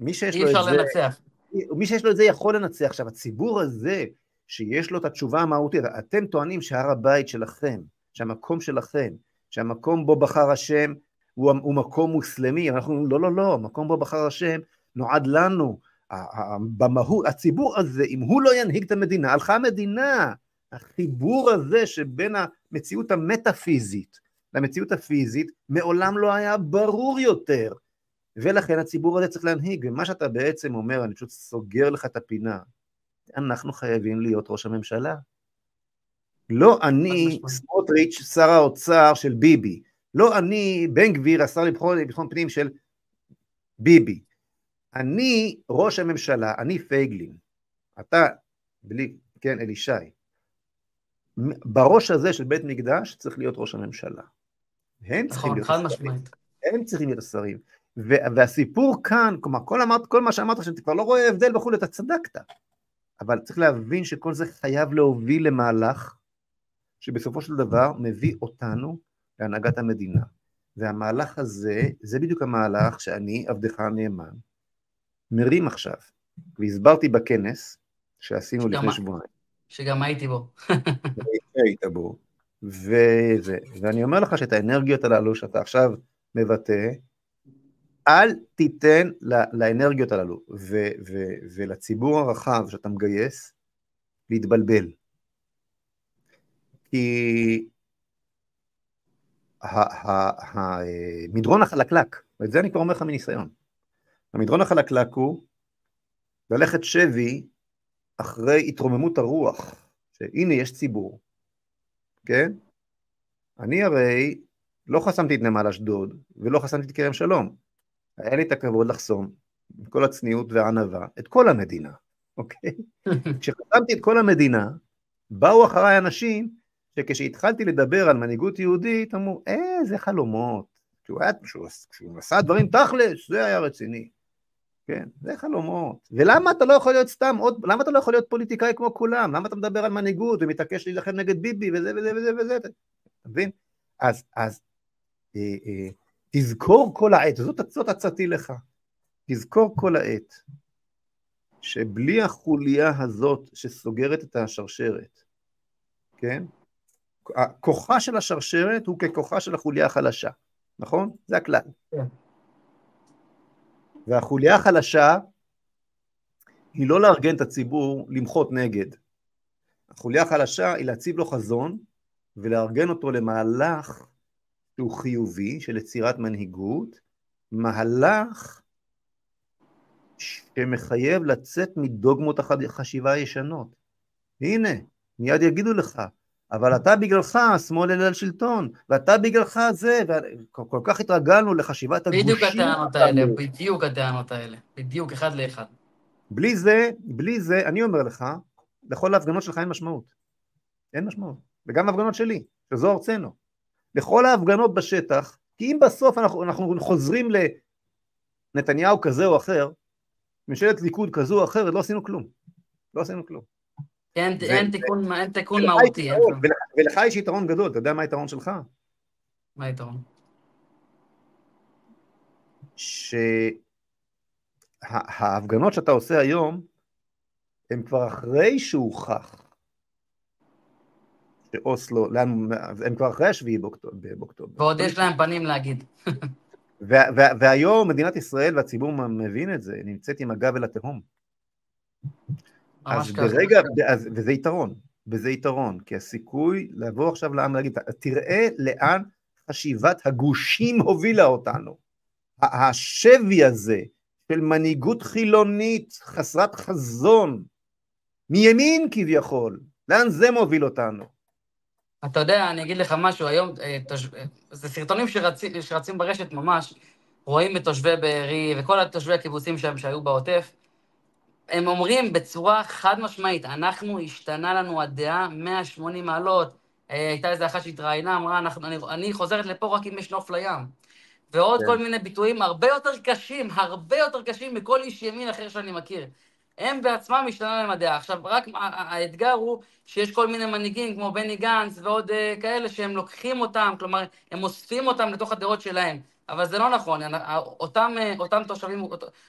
מי שיש לו את זה... אי אפשר לנצח. מי שיש לו את זה יכול לנצח. עכשיו, הציבור הזה, שיש לו את התשובה המהותית, אתם טוענים שהר הבית שלכם, שהמקום שלכם, שהמקום בו בחר השם הוא, הוא מקום מוסלמי, אנחנו אומרים, לא, לא, לא, המקום בו בחר השם נועד לנו. במהות, הציבור הזה, אם הוא לא ינהיג את המדינה, הלכה המדינה. החיבור הזה שבין המציאות המטאפיזית למציאות הפיזית, מעולם לא היה ברור יותר. ולכן הציבור הזה צריך להנהיג, ומה שאתה בעצם אומר, אני פשוט סוגר לך את הפינה. אנחנו חייבים להיות ראש הממשלה. לא אני, סמוטריץ', שר האוצר של ביבי. לא אני, בן גביר, השר לביטחון פנים של ביבי. אני ראש הממשלה, אני פייגלין. אתה, בלי, כן, אלישי. בראש הזה של בית מקדש צריך להיות ראש הממשלה. הם צריכים נכון, להיות השרים. הם צריכים להיות השרים. והסיפור כאן, כלומר, כל, אמרת, כל מה שאמרת שאתה כבר לא רואה הבדל וכולי, אתה צדקת. אבל צריך להבין שכל זה חייב להוביל למהלך שבסופו של דבר מביא אותנו להנהגת המדינה. והמהלך הזה, זה בדיוק המהלך שאני, עבדך הנאמן, מרים עכשיו. והסברתי בכנס שעשינו לפני שבועיים. שגם הייתי בו. היית בו. וזה, ואני אומר לך שאת האנרגיות הללו שאתה עכשיו מבטא, אל תיתן לאנרגיות הללו ו, ו, ולציבור הרחב שאתה מגייס להתבלבל. כי המדרון החלקלק, ואת זה אני כבר אומר לך מניסיון, המדרון החלקלק הוא ללכת שבי אחרי התרוממות הרוח, שהנה יש ציבור, כן? אני הרי לא חסמתי את נמל אשדוד ולא חסמתי את כרם שלום, היה לי את הכבוד לחסום, עם כל הצניעות והענווה, את כל המדינה, אוקיי? כשחסמתי את כל המדינה, באו אחריי אנשים שכשהתחלתי לדבר על מנהיגות יהודית, אמרו, איזה חלומות. כשהוא, היה, כשהוא, כשהוא עשה דברים תכלס, זה היה רציני. כן, זה חלומות. ולמה אתה לא יכול להיות סתם עוד, למה אתה לא יכול להיות פוליטיקאי כמו כולם? למה אתה מדבר על מנהיגות ומתעקש להילחם נגד ביבי וזה וזה וזה וזה? אתה מבין? אז, אז אה, אה, תזכור כל העת, זאת, זאת עצתי לך, תזכור כל העת, שבלי החוליה הזאת שסוגרת את השרשרת, כן? כוחה של השרשרת הוא ככוחה של החוליה החלשה, נכון? זה הכלל. כן. והחוליה החלשה היא לא לארגן את הציבור למחות נגד. החוליה החלשה היא להציב לו חזון ולארגן אותו למהלך שהוא חיובי של יצירת מנהיגות, מהלך שמחייב לצאת מדוגמות החשיבה הישנות. הנה, מיד יגידו לך, אבל אתה בגללך השמאל אלה על שלטון, ואתה בגללך זה, וכל כך התרגלנו לחשיבת הגושים. בדיוק הטענות האלה, בדיוק הטענות האלה, בדיוק אחד לאחד. בלי זה, בלי זה, אני אומר לך, לכל ההפגנות שלך אין משמעות. אין משמעות. וגם ההפגנות שלי, שזו ארצנו. לכל ההפגנות בשטח, כי אם בסוף אנחנו, אנחנו חוזרים לנתניהו כזה או אחר, ממשלת ליכוד כזו או אחרת, לא עשינו כלום. לא עשינו כלום. אין, ו... אין תיקון, אין תיקון מהותי. ולך, ולך יש יתרון גדול, אתה יודע מה היתרון שלך? מה היתרון? שההפגנות שאתה עושה היום, הן כבר אחרי שהוכח שאוסלו, הם כבר אחרי השביעי באוקטובר. ועוד יש להם פנים להגיד. והיום מדינת ישראל והציבור מבין את זה, נמצאת עם הגב אל התהום. אז ברגע, אז, וזה יתרון, וזה יתרון, כי הסיכוי לבוא עכשיו לעם להגיד, תראה לאן חשיבת הגושים הובילה אותנו. השבי הזה של מנהיגות חילונית חסרת חזון, מימין כביכול, לאן זה מוביל אותנו? אתה יודע, אני אגיד לך משהו, היום, אה, תוש... זה סרטונים שרצים, שרצים ברשת ממש, רואים את תושבי בארי וכל תושבי הקיבוצים שם שהיו בעוטף, הם אומרים בצורה חד משמעית, אנחנו, השתנה לנו הדעה 180 מעלות. אה, הייתה איזה אחת שהתראיינה, אמרה, אנחנו, אני, אני חוזרת לפה רק אם יש נוף לים. ועוד כן. כל מיני ביטויים הרבה יותר קשים, הרבה יותר קשים מכל איש ימין אחר שאני מכיר. הם בעצמם השתנה להם הדעה. עכשיו, רק האתגר הוא שיש כל מיני מנהיגים כמו בני גנץ ועוד uh, כאלה שהם לוקחים אותם, כלומר, הם אוספים אותם לתוך הדעות שלהם. אבל זה לא נכון, אותם, אה, אותם תושבים,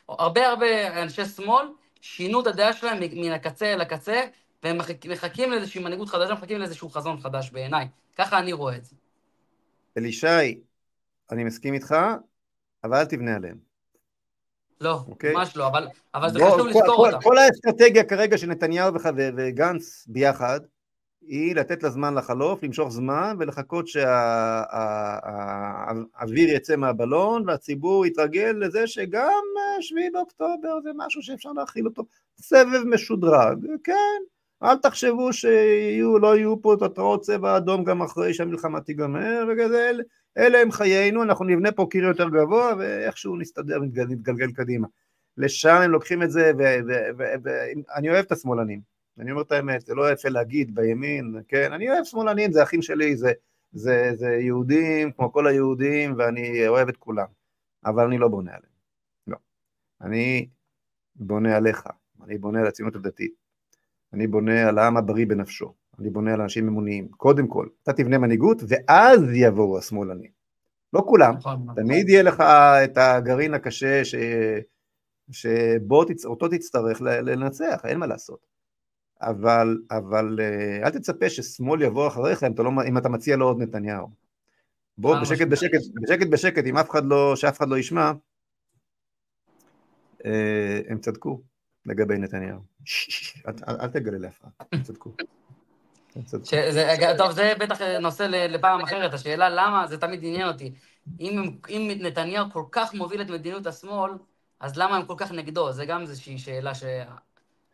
הרבה הרבה אנשי שמאל, שינו את הדעה שלהם מן הקצה אל הקצה, והם מחכים לאיזושהי מנהיגות חדשה, מחכים לאיזשהו חזון חדש בעיניי. ככה אני רואה את זה. אלישי, אני מסכים איתך, אבל אל תבנה עליהם. לא, okay. אוקיי? ממש לא, אבל, אבל זה חשוב כל, לזכור כל, אותם. כל האסטרטגיה כרגע של נתניהו וגנץ ביחד, היא לתת לזמן לחלוף, למשוך זמן ולחכות שהאוויר יצא מהבלון והציבור יתרגל לזה שגם שביעי באוקטובר זה משהו שאפשר להכיל אותו. סבב משודרג, כן, אל תחשבו שיהיו, לא יהיו פה את התרעות צבע אדום גם אחרי שהמלחמה תיגמר, וכזה, אלה הם חיינו, אנחנו נבנה פה קיר יותר גבוה ואיכשהו נסתדר, נתגלגל קדימה. לשם הם לוקחים את זה, ואני אוהב את השמאלנים. אני אומר את האמת, זה לא יפה להגיד בימין, כן, אני אוהב שמאלנים, זה אחים שלי, זה, זה, זה יהודים כמו כל היהודים, ואני אוהב את כולם, אבל אני לא בונה עליהם, לא. אני בונה עליך, אני בונה על הציונות הדתית, אני בונה על העם הבריא בנפשו, אני בונה על אנשים אמוניים, קודם כל, אתה תבנה מנהיגות, ואז יבואו השמאלנים. לא כולם, נכון, נכון. תמיד יהיה לך את הגרעין הקשה ש... שבו תצ... אותו תצטרך לנצח, אין מה לעשות. אבל, אבל אה, אל תצפה ששמאל יבוא אחריך אם אתה, לא, אם אתה מציע לו עוד נתניהו. בוא, בשקט בשקט, בשקט בשקט, אם אף אחד לא, שאף אחד לא ישמע, אה, הם צדקו לגבי נתניהו. אל תגלה לאף אחד, הם צדקו. טוב, זה בטח נושא לפעם אחרת, השאלה למה, זה תמיד עניין אותי. אם, אם נתניהו כל כך מוביל את מדיניות השמאל, אז למה הם כל כך נגדו? זה גם איזושהי שאלה שלא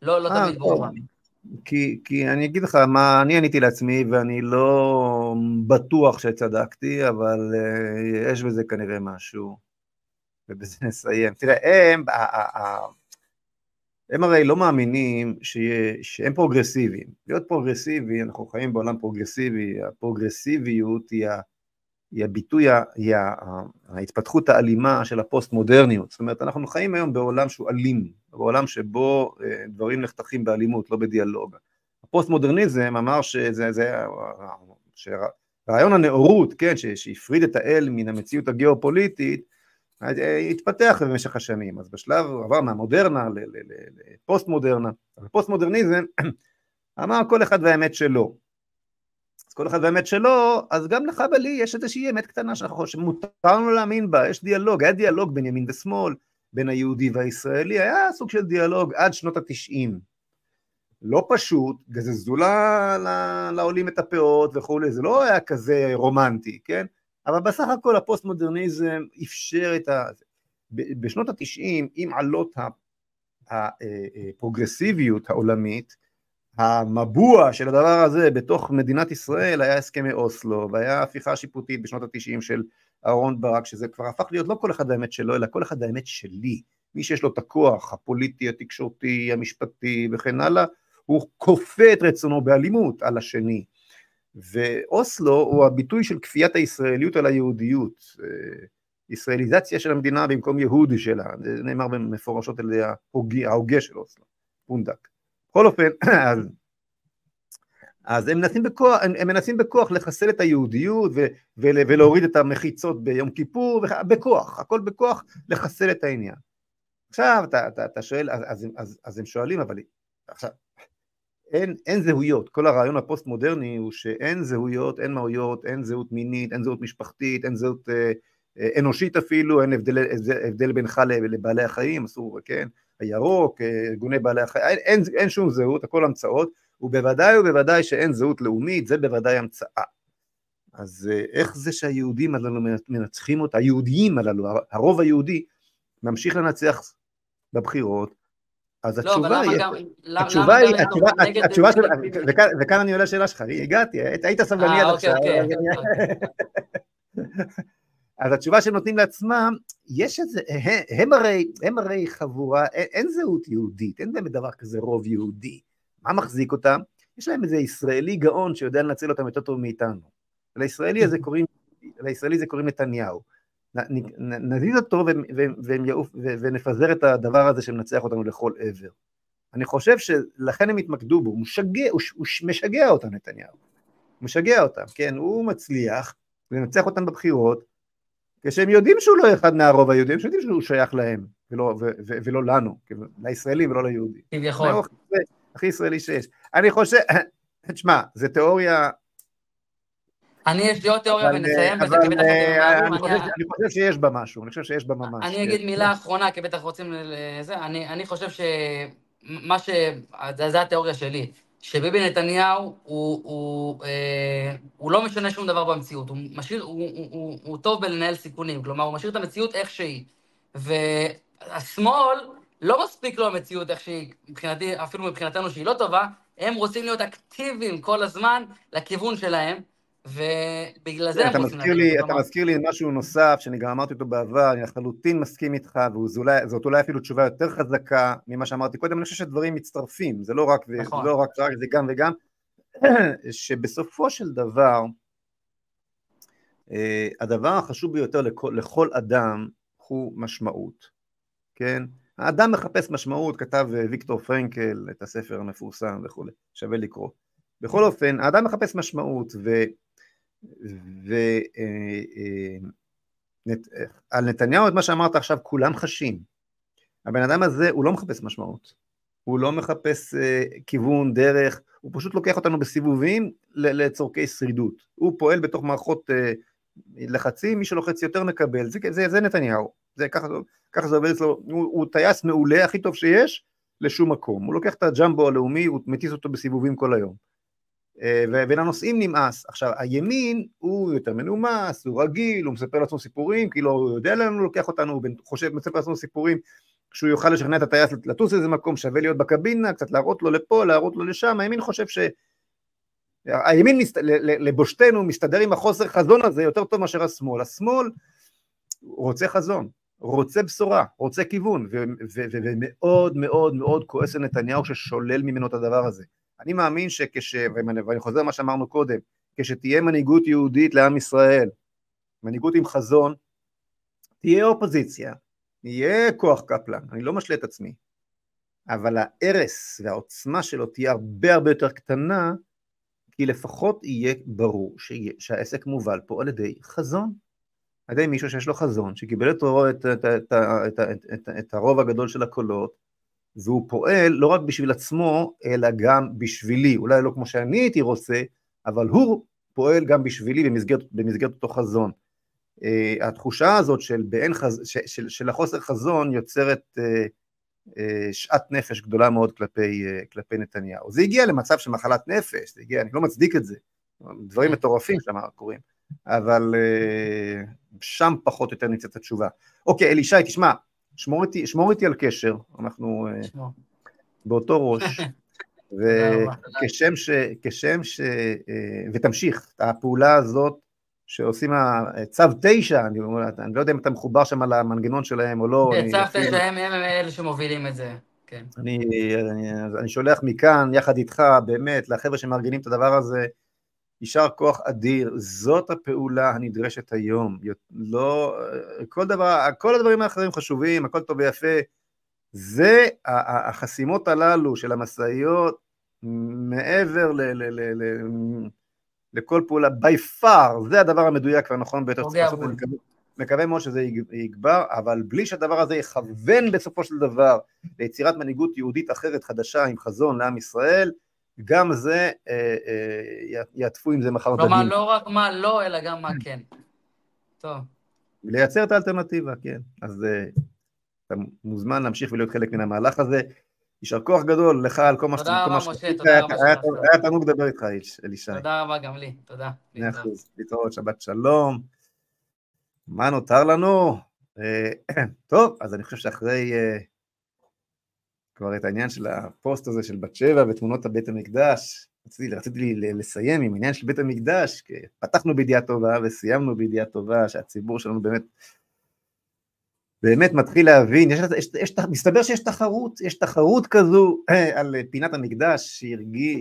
לא אה, תמיד ברורה. כי, כי אני אגיד לך מה אני עניתי לעצמי, ואני לא בטוח שצדקתי, אבל uh, יש בזה כנראה משהו, ובזה נסיים. תראה, הם, הם הרי לא מאמינים שיה, שהם פרוגרסיביים. להיות פרוגרסיבי, אנחנו חיים בעולם פרוגרסיבי, הפרוגרסיביות היא, ה, היא הביטוי, היא ההתפתחות האלימה של הפוסט-מודרניות. זאת אומרת, אנחנו חיים היום בעולם שהוא אלים, בעולם שבו אה, דברים נחתכים באלימות, לא בדיאלוג. הפוסט-מודרניזם אמר שזה, זה, שרעיון הנאורות, כן, שהפריד את האל מן המציאות הגיאופוליטית, אה, התפתח במשך השנים, אז בשלב הוא עבר מהמודרנה לפוסט מודרנה, הפוסט מודרניזם אמר כל אחד והאמת שלו, כל אחד והאמת שלו, אז גם לך ולי יש איזושהי אמת קטנה שאנחנו חושבים, מותר לנו להאמין בה, יש דיאלוג, היה דיאלוג בין ימין ושמאל, בין היהודי והישראלי, היה סוג של דיאלוג עד שנות התשעים. לא פשוט, גזזו לעולים את הפאות וכולי, זה לא היה כזה רומנטי, כן? אבל בסך הכל הפוסט מודרניזם אפשר את ה... בשנות התשעים, עם עלות הפרוגרסיביות העולמית, המבוע של הדבר הזה בתוך מדינת ישראל היה הסכמי אוסלו, והיה הפיכה שיפוטית בשנות התשעים של אהרון ברק, שזה כבר הפך להיות לא כל אחד האמת שלו, אלא כל אחד האמת שלי. מי שיש לו את הכוח הפוליטי, התקשורתי, המשפטי וכן הלאה, הוא כופה את רצונו באלימות על השני. ואוסלו הוא הביטוי של כפיית הישראליות על היהודיות, אה, ישראליזציה של המדינה במקום יהודי שלה, זה נאמר מפורשות על ההוגה של אוסלו, פונדק. בכל אופן, אז, אז הם, מנסים בכוח, הם, הם מנסים בכוח לחסל את היהודיות ו, ו, ולהוריד את המחיצות ביום כיפור, בכוח, הכל בכוח לחסל את העניין. עכשיו אתה, אתה, אתה שואל, אז, אז, אז, אז הם שואלים, אבל עכשיו, אין, אין זהויות, כל הרעיון הפוסט מודרני הוא שאין זהויות, אין מהויות, אין זהות מינית, אין זהות משפחתית, אין זהות אה, אה, אנושית אפילו, אין הבדל, הבדל בינך לבעלי החיים, אסור, כן, הירוק, אה, ארגוני בעלי החיים, אין, אין, אין שום זהות, הכל המצאות, ובוודאי ובוודאי שאין זהות לאומית, זה בוודאי המצאה. אז אה, איך זה שהיהודים הללו מנצחים אותה, היהודיים הללו, הרוב היהודי, ממשיך לנצח בבחירות, אז לא, התשובה היא, התשובה היא, התשובה של, וכאן אני עולה לשאלה שלך, הגעתי, היית סבלני עד עכשיו. אז התשובה שהם נותנים לעצמם, יש איזה, הם הרי, הם הרי חבורה, אין זהות יהודית, אין באמת דבר כזה רוב יהודי. מה מחזיק אותם? יש להם איזה ישראלי גאון שיודע לנצל אותם יותר טוב מאיתנו. לישראלי הזה קוראים, לישראלי זה קוראים נתניהו. נזיז אותו ונפזר את הדבר הזה שמנצח אותנו לכל עבר. אני חושב שלכן הם התמקדו בו, הוא משגע, הוא, הוא משגע אותם נתניהו, הוא משגע אותם, כן, הוא מצליח לנצח אותם בבחירות, כשהם יודעים שהוא לא אחד מהרוב היהודי, הם יודעים שהוא שייך להם, ולא, ו, ו, ולא לנו, לישראלים ולא ליהודים. כביכול. הכי ישראלי שיש. אני חושב, תשמע, זו תיאוריה אני, יש לי עוד תיאוריה ונסיים בזה, כי בטח אתם. אני חושב שיש בה משהו, אני חושב שיש בה ממש. אני אגיד מילה אחרונה, כי בטח רוצים לזה, אני חושב שמה ש... זה התיאוריה שלי. שביבי נתניהו הוא, הוא, אה, הוא לא משנה שום דבר במציאות, הוא, משאיר, הוא, הוא, הוא, הוא טוב בלנהל סיכונים, כלומר, הוא משאיר את המציאות איך שהיא. והשמאל, לא מספיק לו המציאות איך שהיא, מבחינתי, אפילו מבחינתנו שהיא לא טובה, הם רוצים להיות אקטיביים כל הזמן לכיוון שלהם, ובגלל זה הם רוצים... לי, אתה מזכיר לי משהו נוסף, שאני גם אמרתי אותו בעבר, אני לחלוטין מסכים איתך, וזאת אולי אפילו תשובה יותר חזקה ממה שאמרתי קודם, אני חושב שדברים מצטרפים, זה לא רק, נכון. לא רק, רק זה גם וגם, שבסופו של דבר, אה, הדבר החשוב ביותר לכל, לכל אדם הוא משמעות, כן? האדם מחפש משמעות, כתב אה, ויקטור פרנקל את הספר המפורסם וכולי, שווה לקרוא. בכל אופן, האדם מחפש משמעות, ו... ועל אה, נתניהו את מה שאמרת עכשיו כולם חשים. הבן אדם הזה הוא לא מחפש משמעות, הוא לא מחפש כיוון, דרך, הוא פשוט לוקח אותנו בסיבובים לצורכי שרידות. הוא פועל בתוך מערכות לחצים, מי שלוחץ יותר מקבל, זה, זה, זה נתניהו, זה, ככה, ככה זה עובד אצלו, הוא, הוא טייס מעולה, הכי טוב שיש, לשום מקום, הוא לוקח את הג'מבו הלאומי, הוא מטיס אותו בסיבובים כל היום. אה, ולנוסעים נמאס. עכשיו, הימין הוא יותר מנומס, הוא רגיל, הוא מספר לעצמו סיפורים, כאילו הוא יודע לאן הוא לוקח אותנו, הוא חושב, מספר לעצמו סיפורים, שהוא יוכל לשכנע את הטייס לטוס לאיזה מקום, שווה להיות בקבינה, קצת להראות לו לפה, להראות לו לשם, הימין חושב ש... הימין מסת... לבושתנו מסתדר עם החוסר חזון הזה יותר טוב מאשר השמאל. השמאל רוצה חזון, רוצה בשורה, רוצה כיוון, ומאוד מאוד מאוד כועס על נתניהו ששולל ממנו את הדבר הזה. אני מאמין שכש... ואני חוזר למה שאמרנו קודם, כשתהיה מנהיגות יהודית לעם ישראל, מנהיגות עם חזון, תהיה אופוזיציה, יהיה כוח קפלן, אני לא משלה את עצמי, אבל ההרס והעוצמה שלו תהיה הרבה הרבה יותר קטנה כי לפחות יהיה ברור שיה, שהעסק מובל פה על ידי חזון, על ידי מישהו שיש לו חזון, שקיבל את, את, את, את, את, את, את, את הרוב הגדול של הקולות, והוא פועל לא רק בשביל עצמו, אלא גם בשבילי, אולי לא כמו שאני הייתי רוצה, אבל הוא פועל גם בשבילי במסגרת, במסגרת אותו חזון. Uh, התחושה הזאת של, חז... של, של, של החוסר חזון יוצרת uh, אה, שאט נפש גדולה מאוד כלפי, אה, כלפי נתניהו. זה הגיע למצב של מחלת נפש, זה הגיע, אני לא מצדיק את זה, דברים מטורפים שם קורים, אבל אה, שם פחות או יותר נמצאת התשובה. אוקיי, אלישי, תשמע, שמור איתי, שמור איתי על קשר, אנחנו שמור. באותו ראש, וכשם ש... כשם ש... ותמשיך, הפעולה הזאת שעושים צו תשע, אני, אני לא יודע אם אתה מחובר שם על המנגנון שלהם או לא. צו תשע הם הם אלה שמובילים את זה, כן. אני, אני, אני שולח מכאן, יחד איתך, באמת, לחבר'ה שמארגנים את הדבר הזה, יישר כוח אדיר, זאת הפעולה הנדרשת היום. לא, כל דבר, כל הדברים האחרים חשובים, הכל טוב ויפה, זה החסימות הללו של המשאיות, מעבר ל... ל, ל, ל לכל פעולה, by far, זה הדבר המדויק והנכון ביותר שצריך לעשות, אני מקווה, מקווה מאוד שזה יגבר, אבל בלי שהדבר הזה יכוון בסופו של דבר ליצירת מנהיגות יהודית אחרת חדשה עם חזון לעם ישראל, גם זה, אה, אה, יעטפו עם זה מחר דגים. כלומר, לא רק מה לא, אלא גם מה כן. טוב. לייצר את האלטרנטיבה, כן. אז אה, אתה מוזמן להמשיך ולהיות חלק מן המהלך הזה. יישר כוח גדול לך על כל מה שאתה... תודה רבה, משה, תודה רבה. היה תענוג לדבר איתך, אלישי. תודה רבה גם לי, תודה. מאה אחוז, להתראות, שבת שלום. מה נותר לנו? טוב, אז אני חושב שאחרי כבר את העניין של הפוסט הזה של בת שבע ותמונות הבית המקדש, רציתי, רציתי לסיים עם העניין של בית המקדש, כי פתחנו בידיעה טובה וסיימנו בידיעה טובה, שהציבור שלנו באמת באמת מתחיל להבין, יש, יש, יש, מסתבר שיש תחרות, יש תחרות כזו אה, על פינת המקדש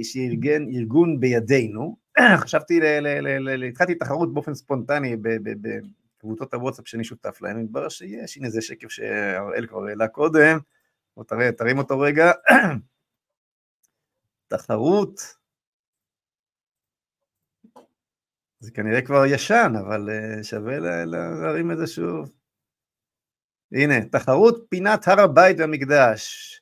שארגן ארגון בידינו, חשבתי, התחלתי תחרות באופן ספונטני בקבוצות הוואטסאפ שאני שותף להן, מתברר שיש, הנה זה שקף שהראל כבר העלה קודם, בוא תראה, תרים אותו רגע, תחרות, זה כנראה כבר ישן, אבל אה, שווה להרים את זה שוב. הנה, תחרות פינת הר הבית והמקדש.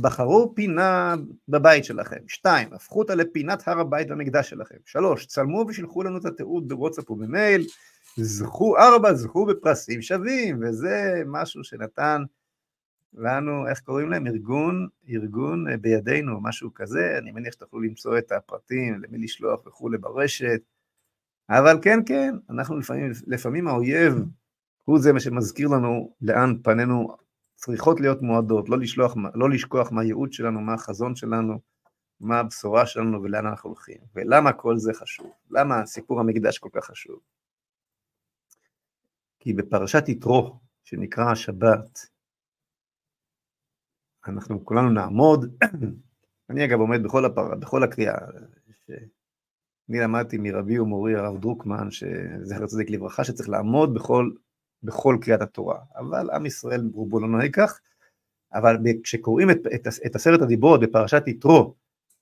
בחרו פינה בבית שלכם. שתיים, הפכו אותה לפינת הר הבית והמקדש שלכם. שלוש, צלמו ושילחו לנו את התיעוד בוואטסאפ ובמייל. זכו, ארבע, זכו בפרסים שווים, וזה משהו שנתן לנו, איך קוראים להם? ארגון, ארגון אה, בידינו, משהו כזה, אני מניח שתוכלו למצוא את הפרטים, למי לשלוח וכולי ברשת, אבל כן, כן, אנחנו לפעמים, לפעמים האויב הוא זה מה שמזכיר לנו לאן פנינו. צריכות להיות מועדות, לא, לשלוח, לא לשכוח מה הייעוד שלנו, מה החזון שלנו, מה הבשורה שלנו ולאן אנחנו הולכים, ולמה כל זה חשוב, למה סיפור המקדש כל כך חשוב. כי בפרשת יתרו, שנקרא השבת, אנחנו כולנו נעמוד, אני אגב עומד בכל, הפר... בכל הקריאה, אני למדתי מרבי ומורי הרב דרוקמן, שזכר צדיק לברכה, שצריך לעמוד בכל, בכל קריאת התורה, אבל עם ישראל רובו לא נוהג כך, אבל כשקוראים את, את, את עשרת הדיברות בפרשת יתרו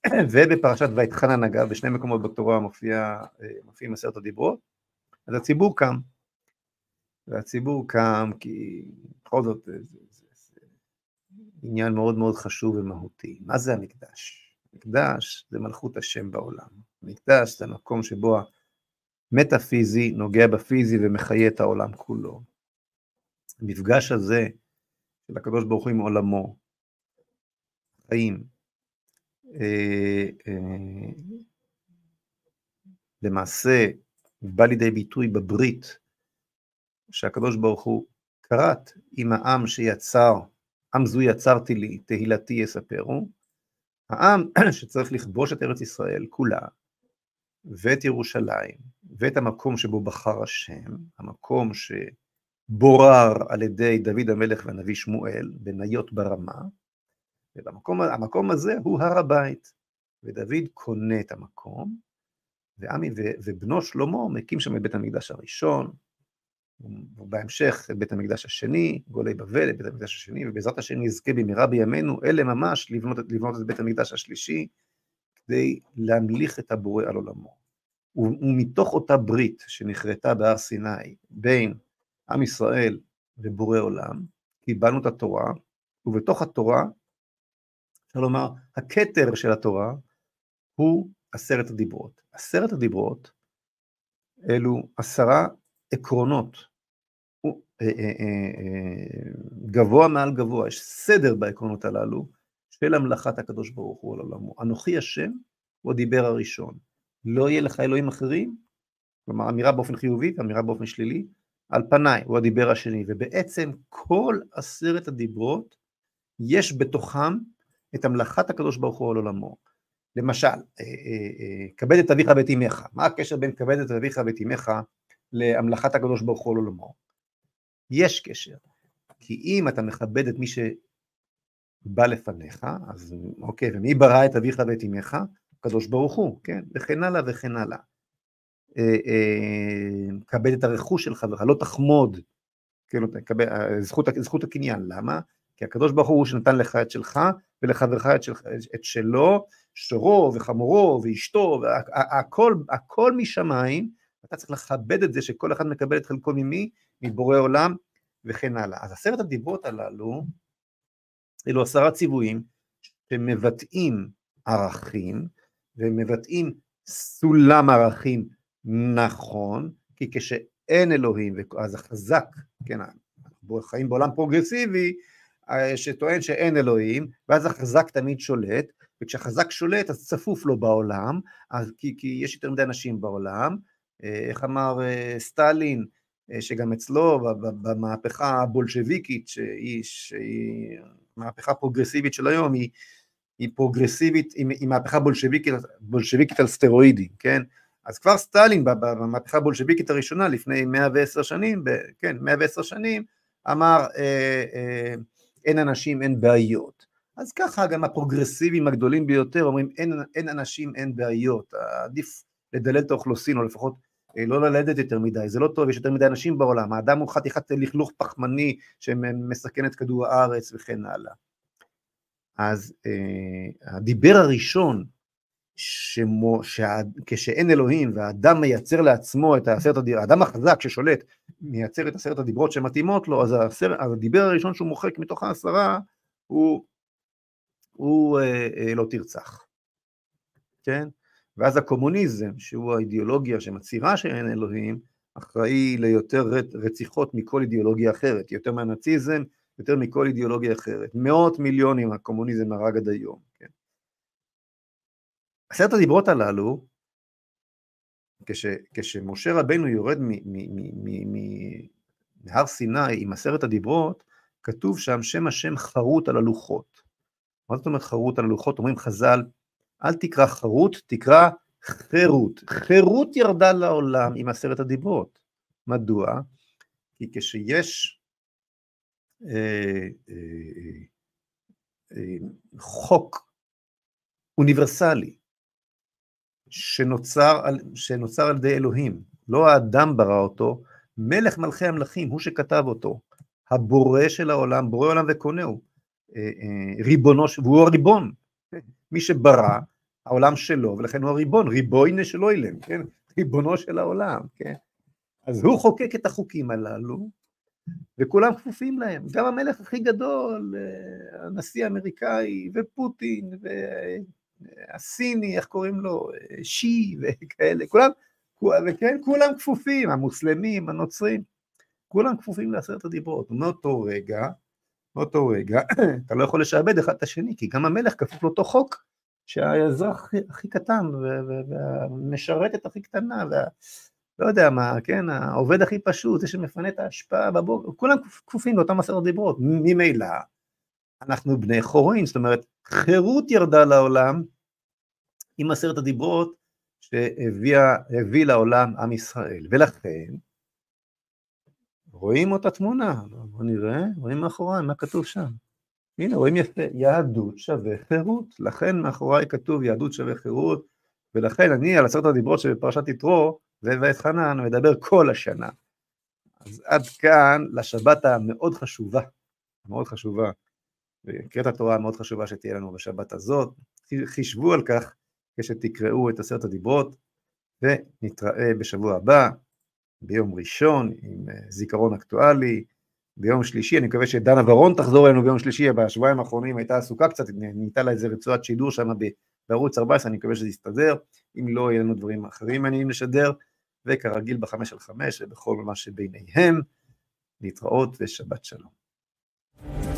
ובפרשת ויתחנן אגב, בשני מקומות בתורה מופיע, מופיעים עשרת הדיברות, אז הציבור קם. והציבור קם כי בכל זאת זה עניין מאוד מאוד חשוב ומהותי. מה זה המקדש? מקדש זה מלכות השם בעולם. מקדש זה מקום שבו המטאפיזי נוגע בפיזי ומחיה את העולם כולו. המפגש הזה של הקדוש ברוך הוא עם עולמו, חיים, אה, אה, למעשה בא לידי ביטוי בברית שהקדוש ברוך הוא כרת עם העם שיצר, עם זו יצרתי לי, תהילתי יספרו, העם שצריך לכבוש את ארץ ישראל כולה, ואת ירושלים, ואת המקום שבו בחר השם, המקום שבורר על ידי דוד המלך והנביא שמואל, בניות ברמה, ובמקום הזה הוא הר הבית, ודוד קונה את המקום, ועמי ובנו שלמה מקים שם את בית המקדש הראשון, ובהמשך בית המקדש השני, גולי בבל, בית המקדש השני, ובעזרת השם נזכה במהרה בימינו, אלה ממש לבנות, לבנות את בית המקדש השלישי, כדי להמליך את הבורא על עולמו. ומתוך אותה ברית שנכרתה בהר סיני בין עם ישראל ובורא עולם, קיבלנו את התורה, ובתוך התורה, אפשר לומר, הכתר של התורה הוא עשרת הדיברות. עשרת הדיברות אלו עשרה עקרונות אה, אה, אה, גבוה מעל גבוה, יש סדר בעקרונות הללו של המלאכת הקדוש ברוך הוא על עולמו. אנוכי השם הוא הדיבר הראשון. לא יהיה לך אלוהים אחרים, כלומר אמירה באופן חיובי ואמירה באופן שלילי, על פניי הוא הדיבר השני, ובעצם כל עשרת הדיברות יש בתוכם את המלאכת הקדוש ברוך הוא על עולמו. למשל, כבד את אביך ואת אמך, מה הקשר בין כבד את אביך ואת אמך להמלכת הקדוש ברוך הוא על עולמו? יש קשר. כי אם אתה מכבד את מי שבא לפניך, אז אוקיי, ומי ברא את אביך ואת אמך? הקדוש ברוך הוא, כן? וכן הלאה וכן הלאה. אה, אה, כבד את הרכוש של חברך, לא תחמוד, כן, זכות, זכות הקניין, למה? כי הקדוש ברוך הוא שנתן לך את שלך ולחברך את, של, את שלו, שורו וחמורו ואשתו, הכל, הכל משמיים, אתה צריך לכבד את זה שכל אחד מקבל את חלקו ממי? מבורא עולם וכן הלאה. אז עשרת הדיברות הללו, אלו עשרה ציוויים שמבטאים ערכים ומבטאים סולם ערכים נכון, כי כשאין אלוהים, אז החזק, כן, חיים בעולם פרוגרסיבי אה, שטוען שאין אלוהים, ואז החזק תמיד שולט, וכשהחזק שולט אז צפוף לו בעולם, אז, כי, כי יש יותר מדי אנשים בעולם, אה, איך אמר אה, סטלין, שגם אצלו במהפכה הבולשביקית, שהיא, שהיא מהפכה פרוגרסיבית של היום, היא, היא פרוגרסיבית, היא, היא מהפכה בולשביקית, בולשביקית על סטרואידים, כן? אז כבר סטלין במהפכה הבולשביקית הראשונה לפני 110 שנים, ב, כן, 110 שנים, אמר אה, אה, אין אנשים, אין בעיות. אז ככה גם הפרוגרסיביים הגדולים ביותר אומרים אין, אין אנשים, אין בעיות, עדיף לדלל את האוכלוסין, או לפחות אה, לא ללדת יותר מדי, זה לא טוב, יש יותר מדי אנשים בעולם, האדם הוא חתיכת לכלוך פחמני שמסכן את כדור הארץ וכן הלאה. אז אה, הדיבר הראשון, שמו, שה, כשאין אלוהים והאדם מייצר לעצמו את העשרת הדיברות, האדם החזק ששולט מייצר את עשרת הדיברות שמתאימות לו, אז, העשר, אז הדיבר הראשון שהוא מוחק מתוך העשרה הוא, הוא אה, אה, לא תרצח, כן? ואז הקומוניזם, שהוא האידיאולוגיה שמצהירה שאין אלוהים, אחראי ליותר רציחות מכל אידיאולוגיה אחרת, יותר מהנאציזם יותר מכל אידיאולוגיה אחרת. מאות מיליונים הקומוניזם הרג עד היום. כן? עשרת הדיברות הללו, כש, כשמשה רבנו יורד מהר סיני עם עשרת הדיברות, כתוב שם שם השם חרוט על הלוחות. מה זאת אומרת חרוט על הלוחות? אומרים חז"ל, אל תקרא חרוט, תקרא חירות. חירות ירדה לעולם עם עשרת הדיברות. מדוע? כי כשיש אה, אה, אה, חוק אוניברסלי שנוצר על, שנוצר על ידי אלוהים, לא האדם ברא אותו, מלך מלכי המלכים, הוא שכתב אותו, הבורא של העולם, בורא עולם וקונהו, ריבונו, והוא הריבון, מי שברא, העולם שלו, ולכן הוא הריבון, ריבוינה של אוילם, כן? ריבונו של העולם, כן? אז הוא חוקק את החוקים הללו, וכולם כפופים להם, גם המלך הכי גדול, אה, הנשיא האמריקאי, ופוטין, והסיני, איך קוראים לו, שי וכאלה, כולם, וכן, כולם כפופים, המוסלמים, הנוצרים, כולם כפופים לעשרת הדיברות. ומאותו רגע, מאותו רגע, אתה לא יכול לשעבד אחד את השני, כי גם המלך כפוף לאותו חוק, שהאזרח הכי קטן, והמשרתת הכי קטנה, וה... לא יודע מה, כן, העובד הכי פשוט, זה שמפנה את ההשפעה בבוקר, כולם כפופים לאותם עשרת דיברות, ממילא אנחנו בני חורין, זאת אומרת, חירות ירדה לעולם עם עשרת הדיברות שהביא לעולם עם ישראל, ולכן רואים אותה תמונה, בוא נראה, רואים מאחוריי, מה כתוב שם? הנה, רואים יפה, יהדות שווה חירות, לכן מאחוריי כתוב יהדות שווה חירות, ולכן אני על עשרת הדיברות שבפרשת יתרו, ואת חנן מדבר כל השנה. אז עד כאן לשבת המאוד חשובה, מאוד חשובה, וקריאת התורה המאוד חשובה שתהיה לנו בשבת הזאת. חישבו על כך כשתקראו את עשרת הדיברות, ונתראה בשבוע הבא, ביום ראשון עם אה, זיכרון אקטואלי, ביום שלישי, אני מקווה שדנה ורון תחזור אלינו ביום שלישי, בשבועיים האחרונים הייתה עסוקה קצת, נהייתה לה איזה רצועת שידור שם בערוץ 14, אני מקווה שזה יסתדר, אם לא יהיו לנו דברים אחרים מעניינים לשדר, וכרגיל בחמש על חמש ובכל מה שביניהם, להתראות ושבת שלום.